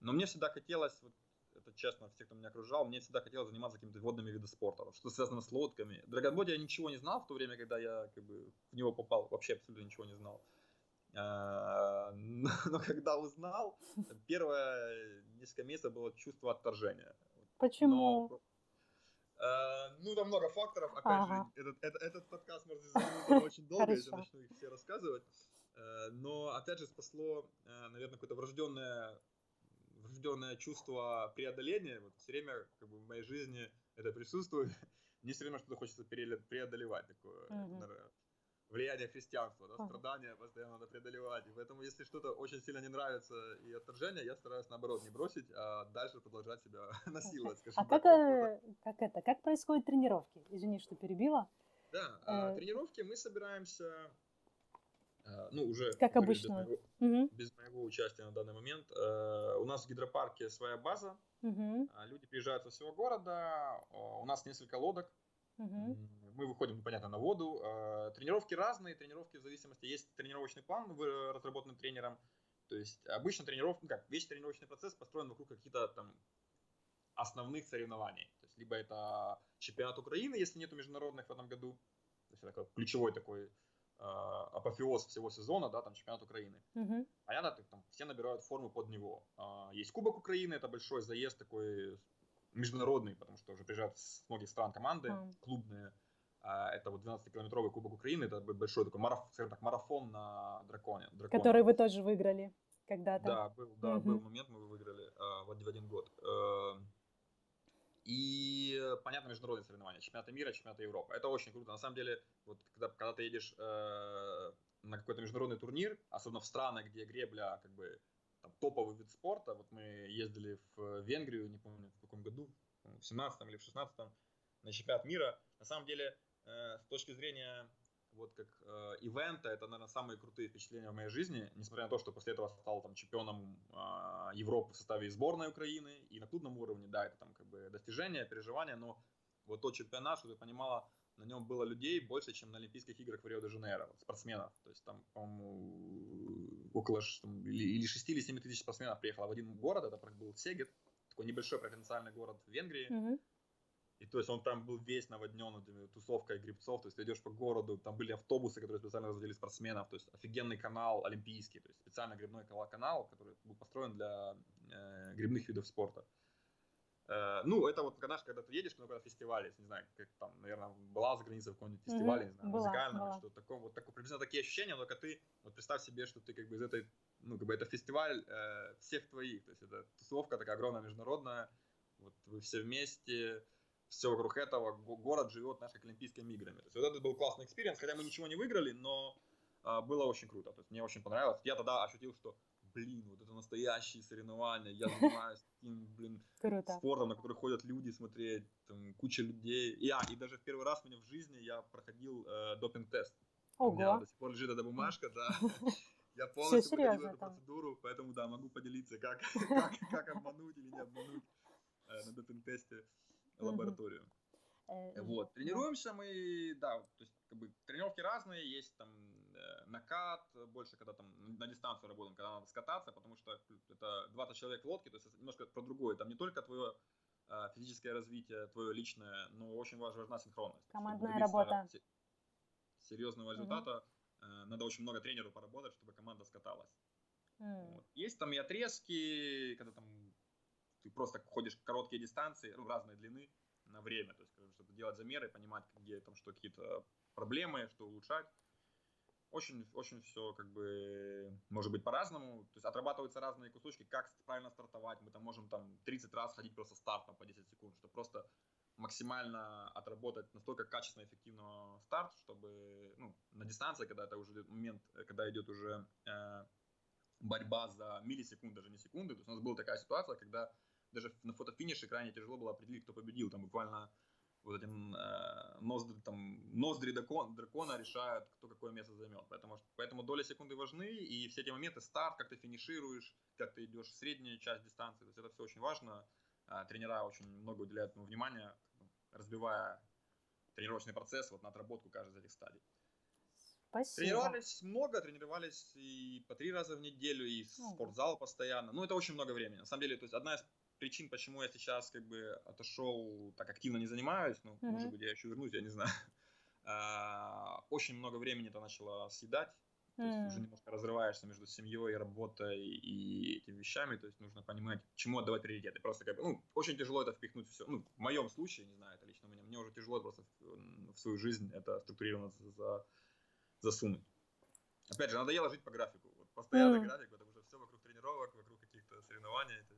Но мне всегда хотелось, вот, это честно, все, кто меня окружал, мне всегда хотелось заниматься какими-то водными видами спорта, что связано с лодками. Драгонбоде я ничего не знал в то время, когда я как бы в него попал, вообще абсолютно ничего не знал. А, но когда узнал, первое несколько месяцев было чувство отторжения. Почему? Но, ну, там много факторов. Опять ага. же, этот, этот, этот подкаст может затянуться очень долго, если начну их все рассказывать. Uh, но, опять же, спасло, uh, наверное, какое-то врожденное, врожденное чувство преодоления. Вот все время как бы, в моей жизни это присутствует. Мне все время что-то хочется преодолевать такое. Uh-huh влияние христианства, да, страдания постоянно надо преодолевать. И поэтому, если что-то очень сильно не нравится и отторжение, я стараюсь наоборот не бросить, а дальше продолжать себя насиловать, скажем а так. Как, э, как это, как происходят тренировки? Извини, что перебила. Да, а, э... тренировки мы собираемся, э, ну, уже как обычно. Без моего, угу. без моего участия на данный момент. Э, у нас в гидропарке своя база, угу. люди приезжают со всего города, у нас несколько лодок, Угу. Мы выходим, понятно, на воду. А, тренировки разные, тренировки в зависимости. Есть тренировочный план, разработанный тренером. То есть обычно тренировка, ну как, весь тренировочный процесс построен вокруг каких-то там основных соревнований. То есть либо это чемпионат Украины, если нету международных в этом году. То есть это ключевой такой э, апофеоз всего сезона, да, там чемпионат Украины. Uh-huh. Понятно, там все набирают форму под него. Э, есть Кубок Украины, это большой заезд такой международный, потому что уже приезжают с многих стран команды, клубные. А, это вот 12-километровый Кубок Украины, это большой такой марафон, скажем так, марафон на драконе. драконе. Который вы тоже выиграли когда-то. Да, был, да, mm-hmm. был момент, мы выиграли а, в один год. А, и, понятно, международные соревнования, чемпионаты мира, чемпионаты Европы. Это очень круто. На самом деле, вот когда, когда ты едешь э, на какой-то международный турнир, особенно в странах, где гребля как бы там, топовый вид спорта. Вот мы ездили в Венгрию, не помню в каком году, в 17 или в 16 на чемпионат мира. На самом деле, э, с точки зрения вот как э, ивента, это, наверное, самые крутые впечатления в моей жизни, несмотря на то, что после этого стал там чемпионом э, Европы в составе сборной Украины и на клубном уровне, да, это там как бы достижение, переживание, но вот тот чемпионат, чтобы ты понимала, на нем было людей больше, чем на Олимпийских играх в Рио-де-Жанейро, спортсменов. То есть там, по-моему, около там, или 6 или 7 тысяч спортсменов приехало в один город, это был Сегет, такой небольшой провинциальный город в Венгрии. Mm-hmm. И то есть он там был весь наводнен этими тусовкой грибцов, то есть ты идешь по городу, там были автобусы, которые специально разводили спортсменов, то есть офигенный канал олимпийский, то есть специально грибной канал, который был построен для э, грибных видов спорта. Э, ну, это вот, знаешь, когда ты едешь на какой-то фестиваль, не знаю, как там, наверное, была за границей в каком-нибудь фестивале, mm-hmm. не знаю, была, музыкальном, была. что таком, вот такое, приблизительно такие ощущения, только ты, вот представь себе, что ты как бы из этой, ну, как бы это фестиваль э, всех твоих, то есть это тусовка такая огромная, международная, вот вы все вместе, все вокруг этого, город живет, как Олимпийскими играми. То есть вот это был классный experience, хотя мы ничего не выиграли, но э, было очень круто, то есть мне очень понравилось. Я тогда ощутил, что блин, вот это настоящие соревнования, я занимаюсь таким, блин, Круто. спортом, на который ходят люди смотреть, там куча людей. И, а, и даже в первый раз у меня в жизни я проходил э, допинг-тест. Ого. У меня до сих пор лежит эта бумажка, да. Я полностью проходил эту процедуру, поэтому, да, могу поделиться, как, как, как обмануть или не обмануть э, на допинг-тесте лабораторию. Э, вот, тренируемся мы, да, то есть как бы тренировки разные, есть там э, накат, больше когда там на дистанцию работаем, когда надо скататься, потому что это 20 человек в лодке, то есть это немножко про другое, там не только твое э, физическое развитие, твое личное, но очень важна синхронность. Командная работа. Серьезного результата угу. надо очень много тренеров поработать, чтобы команда скаталась. Mm. Вот. Есть там и отрезки, когда там ты просто ходишь короткие дистанции, ну, разной длины, на время, то есть чтобы делать замеры, понимать, где там что какие-то проблемы, что улучшать. Очень, очень все как бы может быть по-разному. То есть отрабатываются разные кусочки, как правильно стартовать. Мы там можем там 30 раз ходить просто стартом по 10 секунд, чтобы просто максимально отработать настолько качественно и эффективно старт, чтобы ну, на дистанции, когда это уже момент, когда идет уже э, борьба за миллисекунд, даже не секунды. То есть у нас была такая ситуация, когда даже на фотофинише крайне тяжело было определить, кто победил. Там буквально вот этим э, ноздри, там, ноздри дракон, дракона решают, кто какое место займет. Поэтому, поэтому доли секунды важны, и все эти моменты, старт, как ты финишируешь, как ты идешь в среднюю часть дистанции, то есть это все очень важно. Э, тренера очень много уделяют этому внимания, разбивая тренировочный процесс вот на отработку каждой из этих стадий. Спасибо. Тренировались много, тренировались и по три раза в неделю, и в спортзал постоянно. Ну, это очень много времени. На самом деле, то есть одна из причин, почему я сейчас как бы отошел, так активно не занимаюсь, ну, mm-hmm. может быть, я еще вернусь, я не знаю. А, очень много времени это начало съедать. То есть mm. уже немножко разрываешься между семьей, работой и этими вещами, то есть нужно понимать, чему отдавать приоритеты. Просто как бы, ну, очень тяжело это впихнуть все. Ну, в моем случае, не знаю, это лично у меня, мне уже тяжело просто в, в свою жизнь это структурированно за, засунуть. Опять же, надоело жить по графику. Вот постоянный mm. график, это уже все вокруг тренировок, вокруг каких-то соревнований. То есть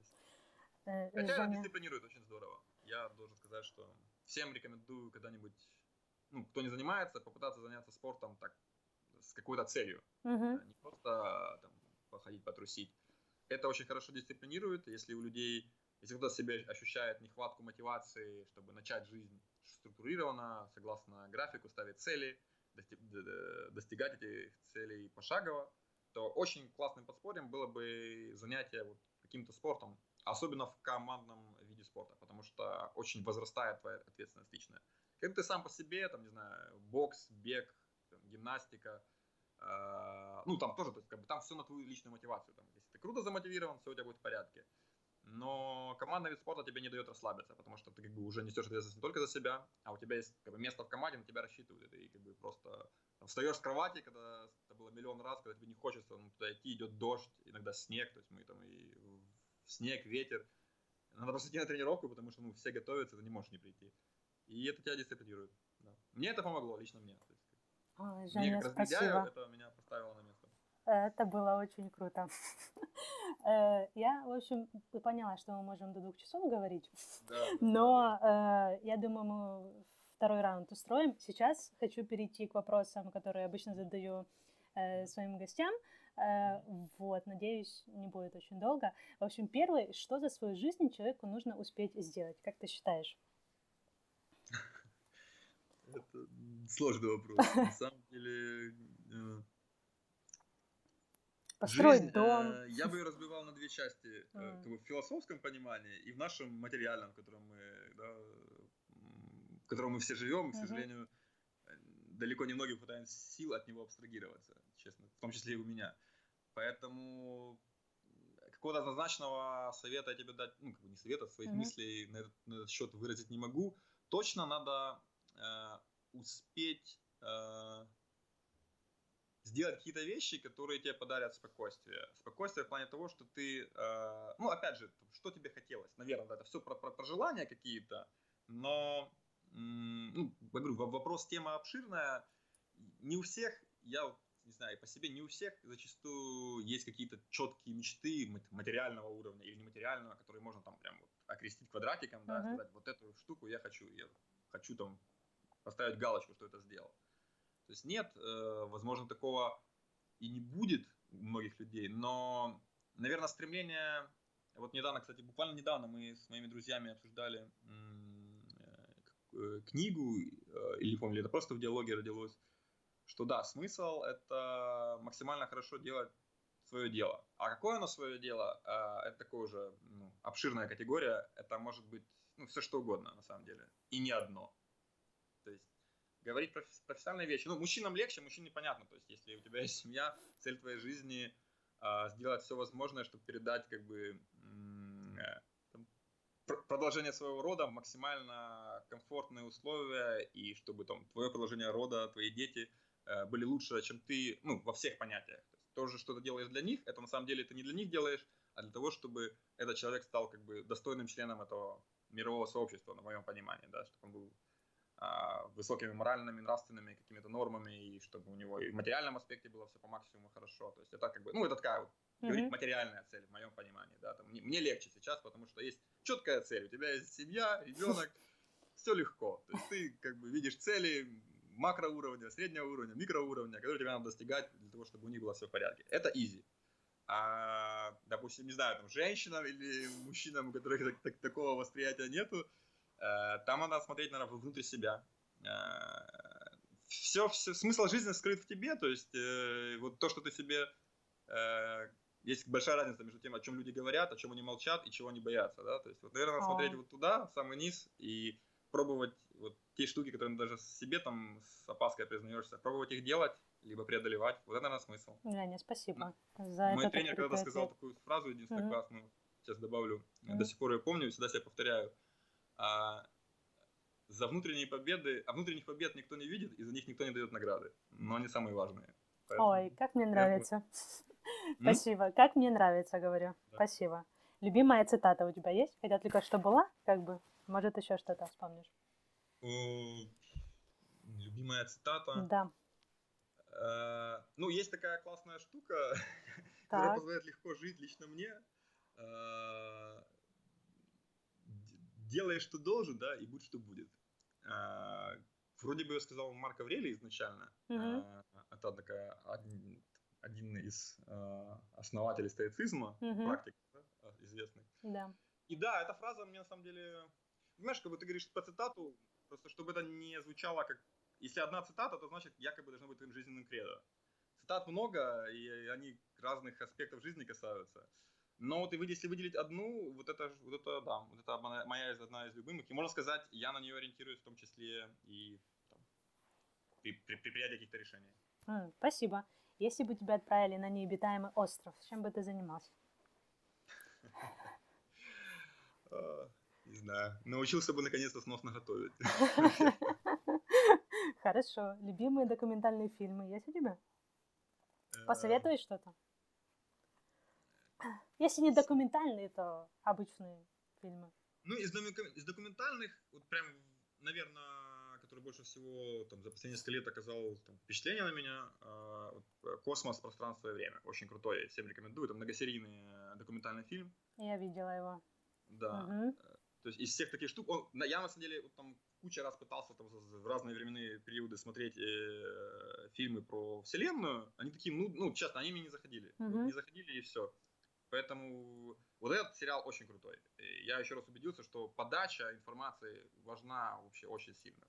Э, Хотя Женя... дисциплинирует очень здорово. Я должен сказать, что всем рекомендую когда-нибудь, ну, кто не занимается, попытаться заняться спортом так с какой-то целью. Uh-huh. Не просто там походить, потрусить. Это очень хорошо дисциплинирует, если у людей, если кто-то себе ощущает нехватку мотивации, чтобы начать жизнь структурированно, согласно графику, ставить цели, достигать этих целей пошагово, то очень классным подспорьем было бы занятие вот каким-то спортом, Особенно в командном виде спорта, потому что очень возрастает твоя ответственность личная. Когда ты сам по себе, там, не знаю, бокс, бег, там, гимнастика, э, ну, там тоже, то есть, как бы, там все на твою личную мотивацию. Там, если ты круто замотивирован, все у тебя будет в порядке. Но командный вид спорта тебе не дает расслабиться, потому что ты как бы уже несешь ответственность не только за себя, а у тебя есть как бы, место в команде, на тебя рассчитывают. И ты как бы просто там, встаешь с кровати, когда это было миллион раз, когда тебе не хочется ну, туда идти, идет дождь, иногда снег, то есть мы там и снег, ветер. Надо просто идти на тренировку, потому что ну, все готовятся, ты не можешь не прийти. И это тебя дисциплинирует. Да. Мне это помогло, лично мне. То есть, Ой, Женя, мне как спасибо. это меня поставило на место. Это было очень круто. Э, я, в общем, поняла, что мы можем до двух часов говорить, да, но да. Э, я думаю, мы второй раунд устроим. Сейчас хочу перейти к вопросам, которые обычно задаю э, своим гостям. Э, вот, надеюсь, не будет очень долго. В общем, первый, что за свою жизнь человеку нужно успеть сделать? Как ты считаешь? Это сложный вопрос. На самом деле, э, Построить Жизнь, дом. Э, я бы ее разбивал на две части. Mm. Бы в философском понимании и в нашем материальном, в котором мы, да, в котором мы все живем, и, к сожалению, далеко не многие хватает сил от него абстрагироваться, честно, в том числе и у меня. Поэтому какого-то однозначного совета я тебе дать, ну, как бы не совета, своих mm-hmm. мыслей на этот, на этот счет выразить не могу. Точно надо э, успеть э, сделать какие-то вещи, которые тебе подарят спокойствие. Спокойствие в плане того, что ты, э, ну, опять же, что тебе хотелось. Наверное, да, это все про, про, про желания какие-то, но ну, я говорю, вопрос, тема обширная. Не у всех, я не знаю, по себе не у всех зачастую есть какие-то четкие мечты материального уровня или нематериального, которые можно там прям вот окрестить квадратиком, да, uh-huh. сказать, вот эту штуку я хочу, я хочу там поставить галочку, что это сделал. То есть нет, э, возможно, такого и не будет у многих людей, но, наверное, стремление, вот недавно, кстати, буквально недавно мы с моими друзьями обсуждали Э, книгу, э, или помню, это просто в диалоге родилось, что да, смысл это максимально хорошо делать свое дело. А какое оно свое дело, а, это такое уже ну, обширная категория. Это может быть ну, все что угодно, на самом деле. И не одно. То есть говорить про профессиональные вещи. Ну, мужчинам легче, мужчине понятно. То есть если у тебя есть семья, цель твоей жизни а, сделать все возможное, чтобы передать как бы продолжение своего рода, максимально комфортные условия, и чтобы там твое продолжение рода, твои дети э, были лучше, чем ты, ну, во всех понятиях. То, есть, то же, что ты делаешь для них, это на самом деле ты не для них делаешь, а для того, чтобы этот человек стал как бы достойным членом этого мирового сообщества, на моем понимании, да, чтобы он был а, высокими моральными, нравственными какими-то нормами, и чтобы у него и в материальном аспекте было все по максимуму хорошо. То есть это как бы, ну, это такая вот, mm-hmm. говорить материальная цель в моем понимании, да, там, мне, мне легче сейчас, потому что есть четкая цель, у тебя есть семья, ребенок, все легко. То есть ты как бы видишь цели макроуровня, среднего уровня, микроуровня, которые тебе надо достигать для того, чтобы у них было все в порядке. Это easy. А, допустим, не знаю, там, женщинам или мужчинам, у которых так, так, такого восприятия нету, э, там надо смотреть, наверное, внутрь себя. Э, все, все, смысл жизни скрыт в тебе, то есть э, вот то, что ты себе э, есть большая разница между тем, о чем люди говорят, о чем они молчат и чего они боятся, да, то есть вот, наверное, надо смотреть вот туда, в самый низ, и пробовать вот те штуки, которые даже себе там с опаской признаешься, пробовать их делать, либо преодолевать. Вот это, наверное, смысл. Женя, спасибо ну, за Мой тренер когда-то сказал такую фразу единственную угу. классную, сейчас добавлю, угу. до сих пор я помню, всегда себя повторяю. А, за внутренние победы, а внутренних побед никто не видит, и за них никто не дает награды. Но они самые важные. Поэтому... Ой, как мне нравится. Спасибо. Как мне нравится, говорю. Да. Спасибо. Любимая цитата у тебя есть? Хотя только что была, как бы. Может, еще что-то вспомнишь? Любимая цитата? Да. Э, ну, есть такая классная штука, которая позволяет легко жить лично мне. Э, делай, что должен, да, и будь, что будет. Э, вроде бы я сказал Марк Аврелий изначально. Это такая один из э, основателей стоицизма, практик да, известный. Да. И да, эта фраза мне на самом деле... Понимаешь, как бы ты говоришь по цитату, просто чтобы это не звучало как... Если одна цитата, то значит якобы должно быть твоим жизненным кредо. Цитат много, и они разных аспектов жизни касаются. Но вот если выделить одну, вот это, вот это, да, вот это моя одна из любимых. И можно сказать, я на нее ориентируюсь в том числе и там, при, при, при принятии каких-то решений. Mm, спасибо. Если бы тебя отправили на необитаемый остров, чем бы ты занимался? А, не знаю. Научился бы наконец-то сносно готовить. Хорошо. Любимые документальные фильмы есть у тебя? Э, Посоветуй что-то? Если не документальные, то обычные фильмы. Ну, из, документальных, вот прям, наверное, который больше всего там, за последние несколько лет оказал там, впечатление на меня, э, «Космос, пространство и время». Очень крутой, всем рекомендую. Это многосерийный э, документальный фильм. Я видела его. Да. Угу. То есть из всех таких штук, он, я на самом деле вот, там куча раз пытался там, в разные временные периоды смотреть э, фильмы про Вселенную. Они такие, ну, ну честно, они мне не заходили. Вот, не заходили и все. Поэтому вот этот сериал очень крутой. И я еще раз убедился, что подача информации важна вообще очень сильно.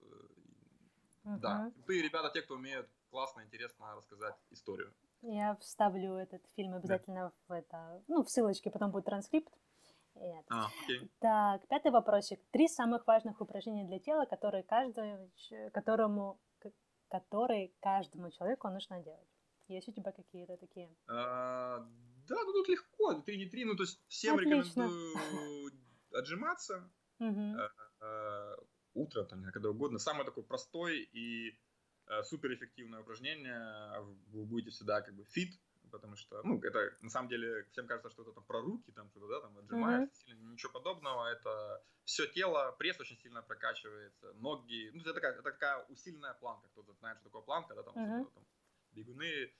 Uh-huh. Да, крутые ребята, те, кто умеют классно, интересно рассказать историю. Я вставлю этот фильм обязательно да. в это, ну, в ссылочке, потом будет транскрипт. Нет. А, окей. Так, пятый вопросик. Три самых важных упражнения для тела, которые каждому, которому, которые каждому человеку нужно делать. Есть у тебя какие-то такие? А, да, ну тут легко, три не три, ну то есть всем Отлично. рекомендую отжиматься. Угу утро, там, когда угодно. Самое такое простое и э, суперэффективное упражнение. Вы будете всегда как бы fit, потому что, ну, это на самом деле всем кажется, что это там про руки, там что-то, да, там отжимаешься, mm-hmm. сильно, ничего подобного. Это все тело, пресс очень сильно прокачивается, ноги. Ну, это такая, это такая усиленная планка. Кто-то знает, что такое планка, да, там, mm-hmm. там бегуны.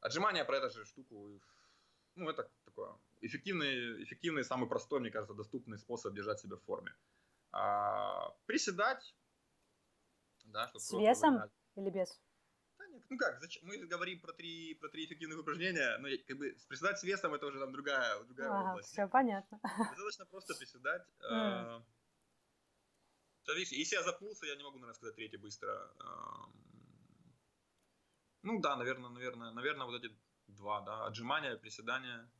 Отжимания про эту же штуку, ну, это такое эффективный, эффективный, самый простой, мне кажется, доступный способ держать себя в форме. А, приседать. Да, чтобы С весом выгнать. или без? Нет, ну как, зачем? мы говорим про три, про три эффективных упражнения, но как бы приседать с весом это уже там другая, другая ага, область. Все понятно. Достаточно просто приседать. Mm. А, видишь, если я запнулся, я не могу, наверное, сказать третий быстро. А, ну да, наверное, наверное, наверное, вот эти два, да, отжимания, приседания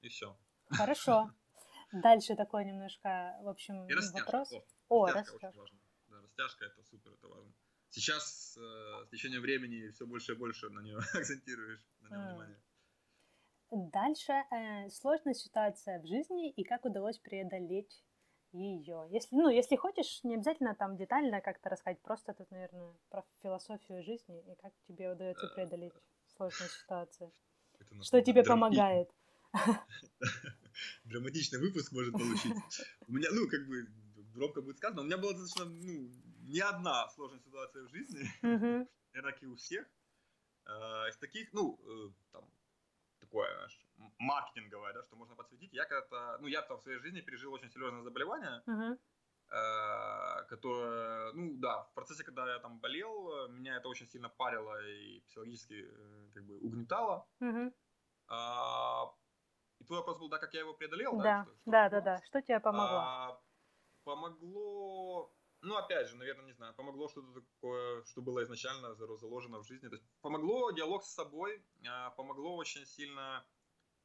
и все. Хорошо. Дальше такой немножко, в общем, И растяжка. вопрос. О, О, растяжка растяжка. очень важна. Да, растяжка это супер, это важно. Сейчас э, с течением времени все больше и больше на нее акцентируешь, на нем М. внимание. Дальше э, сложная ситуация в жизни и как удалось преодолеть ее. Если, ну, если хочешь, не обязательно там детально как-то рассказать, просто тут, наверное, про философию жизни и как тебе удается Да. преодолеть у нас Что тебе помогает? Драматичный выпуск может получиться. У меня, ну, как бы, громко будет сказано, у меня была достаточно, ну, не одна сложная ситуация в жизни, Мгм. наверное, у всех. Э, Из таких, ну, э, там, такое, знаешь, маркетинговое, да, что можно подсветить. Я когда-то, ну, я-то в своей жизни пережил очень серьезное заболевание, э, которое, ну, да, в процессе, когда я там болел, меня это очень сильно парило и психологически, э, как бы, угнетало. А, И твой вопрос был, да, как я его преодолел, да? Да, Что- что да, да. Что тебе помогло? А, помогло, ну, опять же, наверное, не знаю, помогло что-то такое, что было изначально за- заложено в жизни. То есть помогло диалог с собой, а, помогло очень сильно,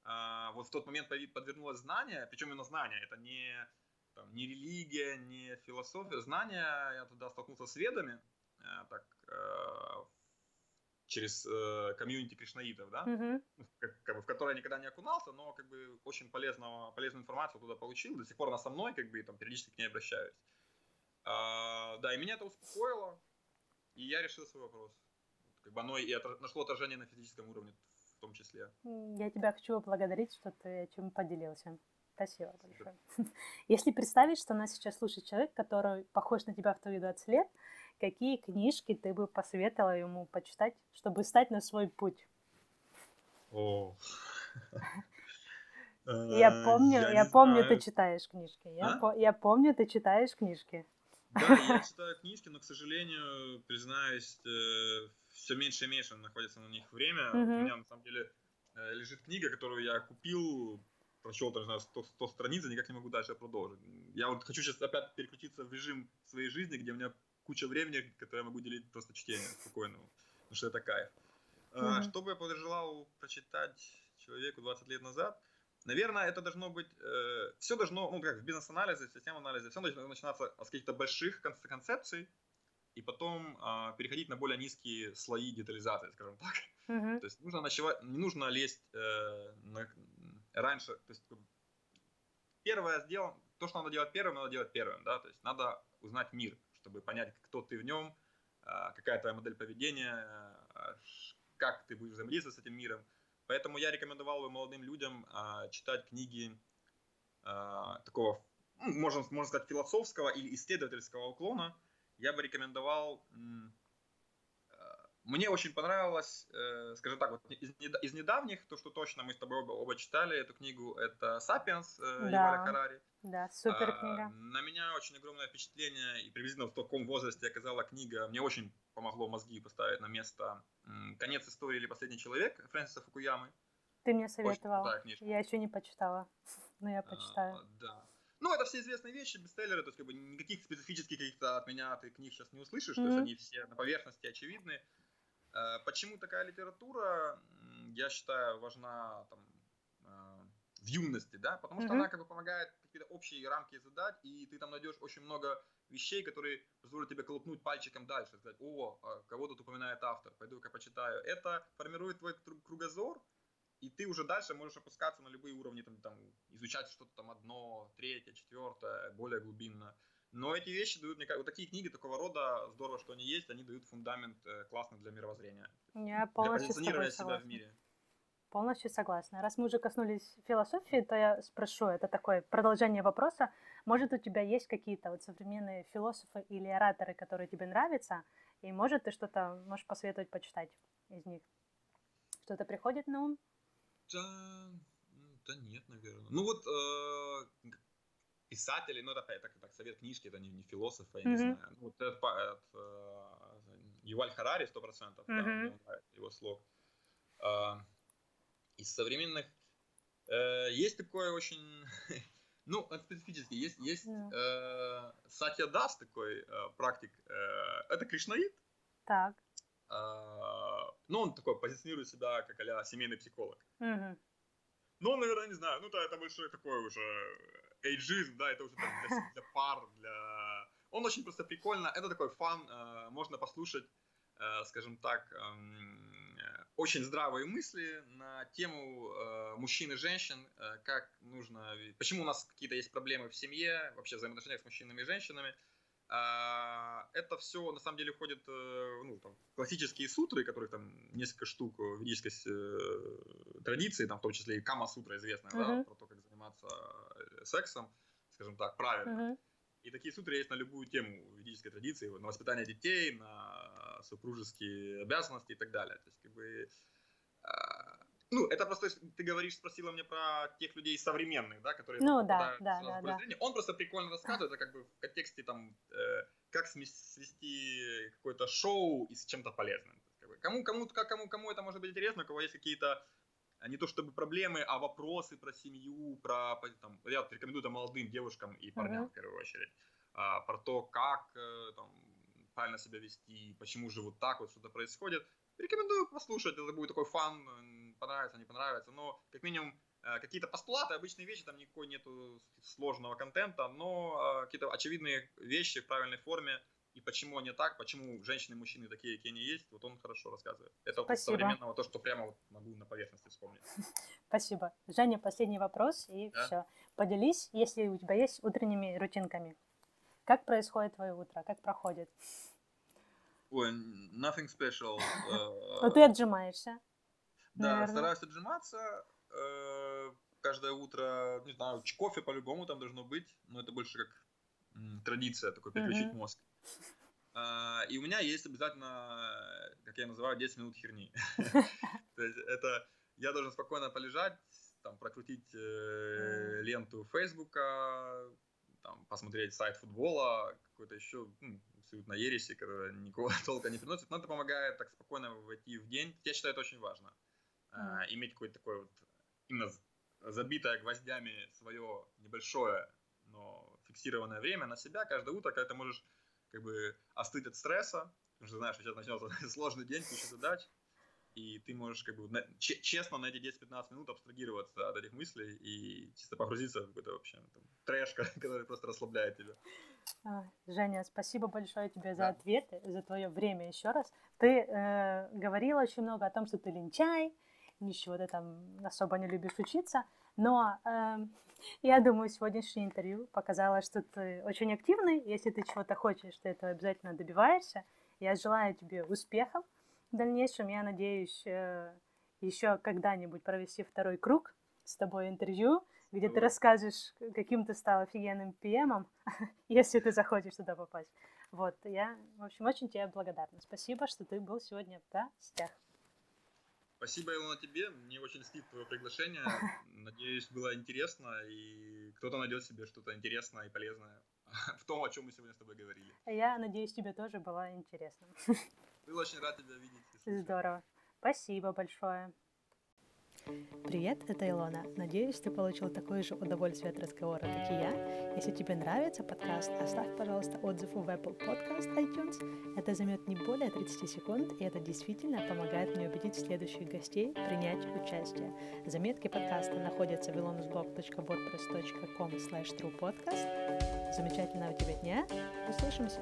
а, вот в тот момент подвернулось знание, причем именно знание, это не, там, не религия, не философия, знание, я туда столкнулся с ведами, а, так, через э, комьюнити кришнаитов, да, Мгм. как, как бы, в которой я никогда не окунался, но как бы очень полезного, полезную информацию туда получил, до сих пор она со мной, как бы, и там периодически к ней обращаюсь. А, да, и меня это успокоило, и я решил свой вопрос. Как бы оно и отра- нашло отражение на физическом уровне в том числе. Я тебя хочу поблагодарить, что ты этим поделился. Спасибо большое. Если представить, что нас сейчас слушает человек, который похож на тебя в твои 20 лет, какие книжки ты бы посоветовала ему почитать, чтобы стать на свой путь? О. Я помню, я, Э, не помню, знаю. ты читаешь книжки. Я, А? по- я помню, ты читаешь книжки. Да, я читаю книжки, но, к сожалению, признаюсь, все меньше и меньше находится на них время. У меня, на самом деле, э, лежит книга, которую я купил, прочел, не знаю, 100, 100 страниц, и никак не могу дальше продолжить. Я вот хочу сейчас опять переключиться в режим своей жизни, где у меня куча времени, которое я могу делить просто чтением спокойного, потому что это кайф. Мгм. Что бы я пожелал прочитать человеку 20 лет назад? Наверное, это должно быть, все должно, ну как в бизнес-анализе, в системном анализе, все должно начинаться с каких-то больших кон- концепций, и потом а, переходить на более низкие слои детализации, скажем так. Мгм. То есть нужно ночевать, не нужно лезть э, на- раньше. То есть первое сделано, то, что надо делать первым, надо делать первым, да. То есть надо узнать мир, чтобы понять, кто ты в нем, а, какая твоя модель поведения, ш- как ты будешь взаимодействовать с этим миром. Поэтому я рекомендовал бы молодым людям а, читать книги а, такого, ну, можно, можно сказать, философского или исследовательского уклона. Я бы рекомендовал э, мне очень понравилось, э, скажем так, вот из, из недавних, то, что точно мы с тобой оба, оба читали эту книгу, это «Сапиенс» э, Да. Харари. Да, супер А, книга. На меня очень огромное впечатление, и приблизительно в таком возрасте оказала книга, мне очень помогло мозги поставить на место «Конец истории» или «Последний человек» Фрэнсиса Фукуямы. Ты мне Очень советовал. книжка. Я еще не почитала, но я А, почитаю. да. Ну, это все известные вещи, бестселлеры, то есть как бы никаких специфических каких-то от меня ты книг сейчас не услышишь, то есть они все на поверхности очевидны. Э, Почему такая литература, я считаю, важна там, э, в юности, да, потому что Мгм. она как бы помогает какие-то общие рамки задать, и ты там найдешь очень много вещей, которые позволят тебе колупнуть пальчиком дальше, сказать, о, а кого тут упоминает автор, пойду-ка почитаю. Это формирует твой кру- кругозор, и ты уже дальше можешь опускаться на любые уровни, там, там изучать что-то там одно, третье, четвертое, более глубинно. Но эти вещи дают, мне кажется, вот такие книги такого рода, здорово, что они есть, они дают фундамент э, классный для мировоззрения. Я Для полностью тобой позиционирования себя в мире. Полностью согласна. Раз мы уже коснулись философии, то я спрошу, это такое продолжение вопроса. Может, у тебя есть какие-то вот современные философы или ораторы, которые тебе нравятся, и может ты что-то можешь посоветовать почитать из них? Что-то приходит на ум? Да, да нет, наверное. Ну вот э, писатели, ну это так, так, совет книжки, это не, не философы, я не Мгм. знаю. Ну, Вот этот, этот, э, Юваль Харари, сто процентов, да, мне нравится его слог. А, из современных э, есть такое очень, ну, это специфически, есть, есть э, Сатья Дас такой э, практик, э, это кришнаит, Так. а, ну, он такой позиционирует себя как а семейный психолог. Мгм. Ну, он, наверное, не знаю, ну, да, это большой такой уже эйджизм, да, это уже там для, для пар, для... Он очень просто прикольно, это такой фан, э, можно послушать, э, скажем так, э, очень здравые мысли на тему э, мужчин и женщин, э, как нужно, почему у нас какие-то есть проблемы в семье, вообще взаимоотношениях с мужчинами и женщинами, а, это все на самом деле входит э, ну, там, классические сутры, которых там несколько штук в ведической э, традиции, там в том числе и Кама Сутра известная, uh-huh. да, про то, как заниматься э, сексом, скажем так, правильно. Uh-huh. И такие сутры есть на любую тему ведической традиции, на воспитание детей, на супружеские обязанности и так далее. То есть, как бы, а, ну, это просто, ты говоришь, спросила мне про тех людей современных, да, которые ну, да, да, да, да. Он просто прикольно рассказывает, это как бы в контексте там, э, как свести какое-то шоу и с чем-то полезным. Как бы, кому, кому, как, кому, кому это может быть интересно, у кого есть какие-то не то чтобы проблемы, а вопросы про семью, про, там, я рекомендую это молодым девушкам и парням uh-huh. в первую очередь, а, про то, как э, там, правильно себя вести, почему же вот так вот что-то происходит. Рекомендую послушать, это будет такой фан, понравится, не понравится, но как минимум э, какие-то постулаты, обычные вещи, там никакой нету сложного контента, но э, какие-то очевидные вещи в правильной форме, и почему они так, почему женщины и мужчины такие, какие они есть, вот он хорошо рассказывает. Это вот современного, то, что прямо вот могу на поверхности вспомнить. Спасибо. Женя, последний вопрос, и да? все. Поделись, если у тебя есть утренними рутинками. Как происходит твое утро, как проходит? Ой, nothing special. Но ты отжимаешься. Да, стараюсь отжиматься. Э, каждое утро, не знаю, кофе по-любому там должно быть, но это больше как традиция, такой переключить мозг. А, и у меня есть обязательно, как я называю, 10 минут херни. То есть это я должен спокойно полежать, там, прокрутить э, ленту Фейсбука, там, посмотреть сайт футбола, какой-то еще ну, абсолютно ереси, которая никого толка не приносит, но это помогает так спокойно войти в день. Я считаю, это очень важно. Mm. иметь какое-то такое вот именно забитое гвоздями свое небольшое, но фиксированное время на себя каждое утро, когда ты можешь как бы остыть от стресса, потому что знаешь, сейчас начнется сложный день, куча задач, и ты можешь как бы на, честно на эти 10-15 минут абстрагироваться от этих мыслей и чисто погрузиться в какой-то вообще там, трэш, который просто расслабляет тебя. А, Женя, спасибо большое тебе за ответы, за твое время еще раз. Ты э, говорила очень много о том, что ты лентяй, ничего ты там особо не любишь учиться, но э, я думаю, сегодняшнее интервью показало, что ты очень активный. Если ты чего-то хочешь, ты этого обязательно добиваешься. Я желаю тебе успехов в дальнейшем. Я надеюсь э, еще когда-нибудь провести второй круг с тобой интервью, где ты расскажешь, каким ты стал офигенным ПМом, если ты захочешь туда попасть. Вот, я, в общем, очень тебе благодарна. Спасибо, что ты был сегодня в гостях. Спасибо, Илона, тебе. Мне очень льстит твое приглашение. Надеюсь, было интересно, и кто-то найдет себе что-то интересное и полезное в том, о чем мы сегодня с тобой говорили. Я надеюсь, тебе тоже было интересно. Был очень рад тебя видеть. Здорово. Спасибо большое. Привет, это Илона. Надеюсь, ты получил такое же удовольствие от разговора, как и я. Если тебе нравится подкаст, оставь, пожалуйста, отзыв в Apple Podcast iTunes. Это займет не более 30 секунд, и это действительно помогает мне убедить следующих гостей принять участие. Заметки подкаста находятся в ilonusblog.wordpress.com slash truepodcast. Замечательного тебе дня. Услышимся!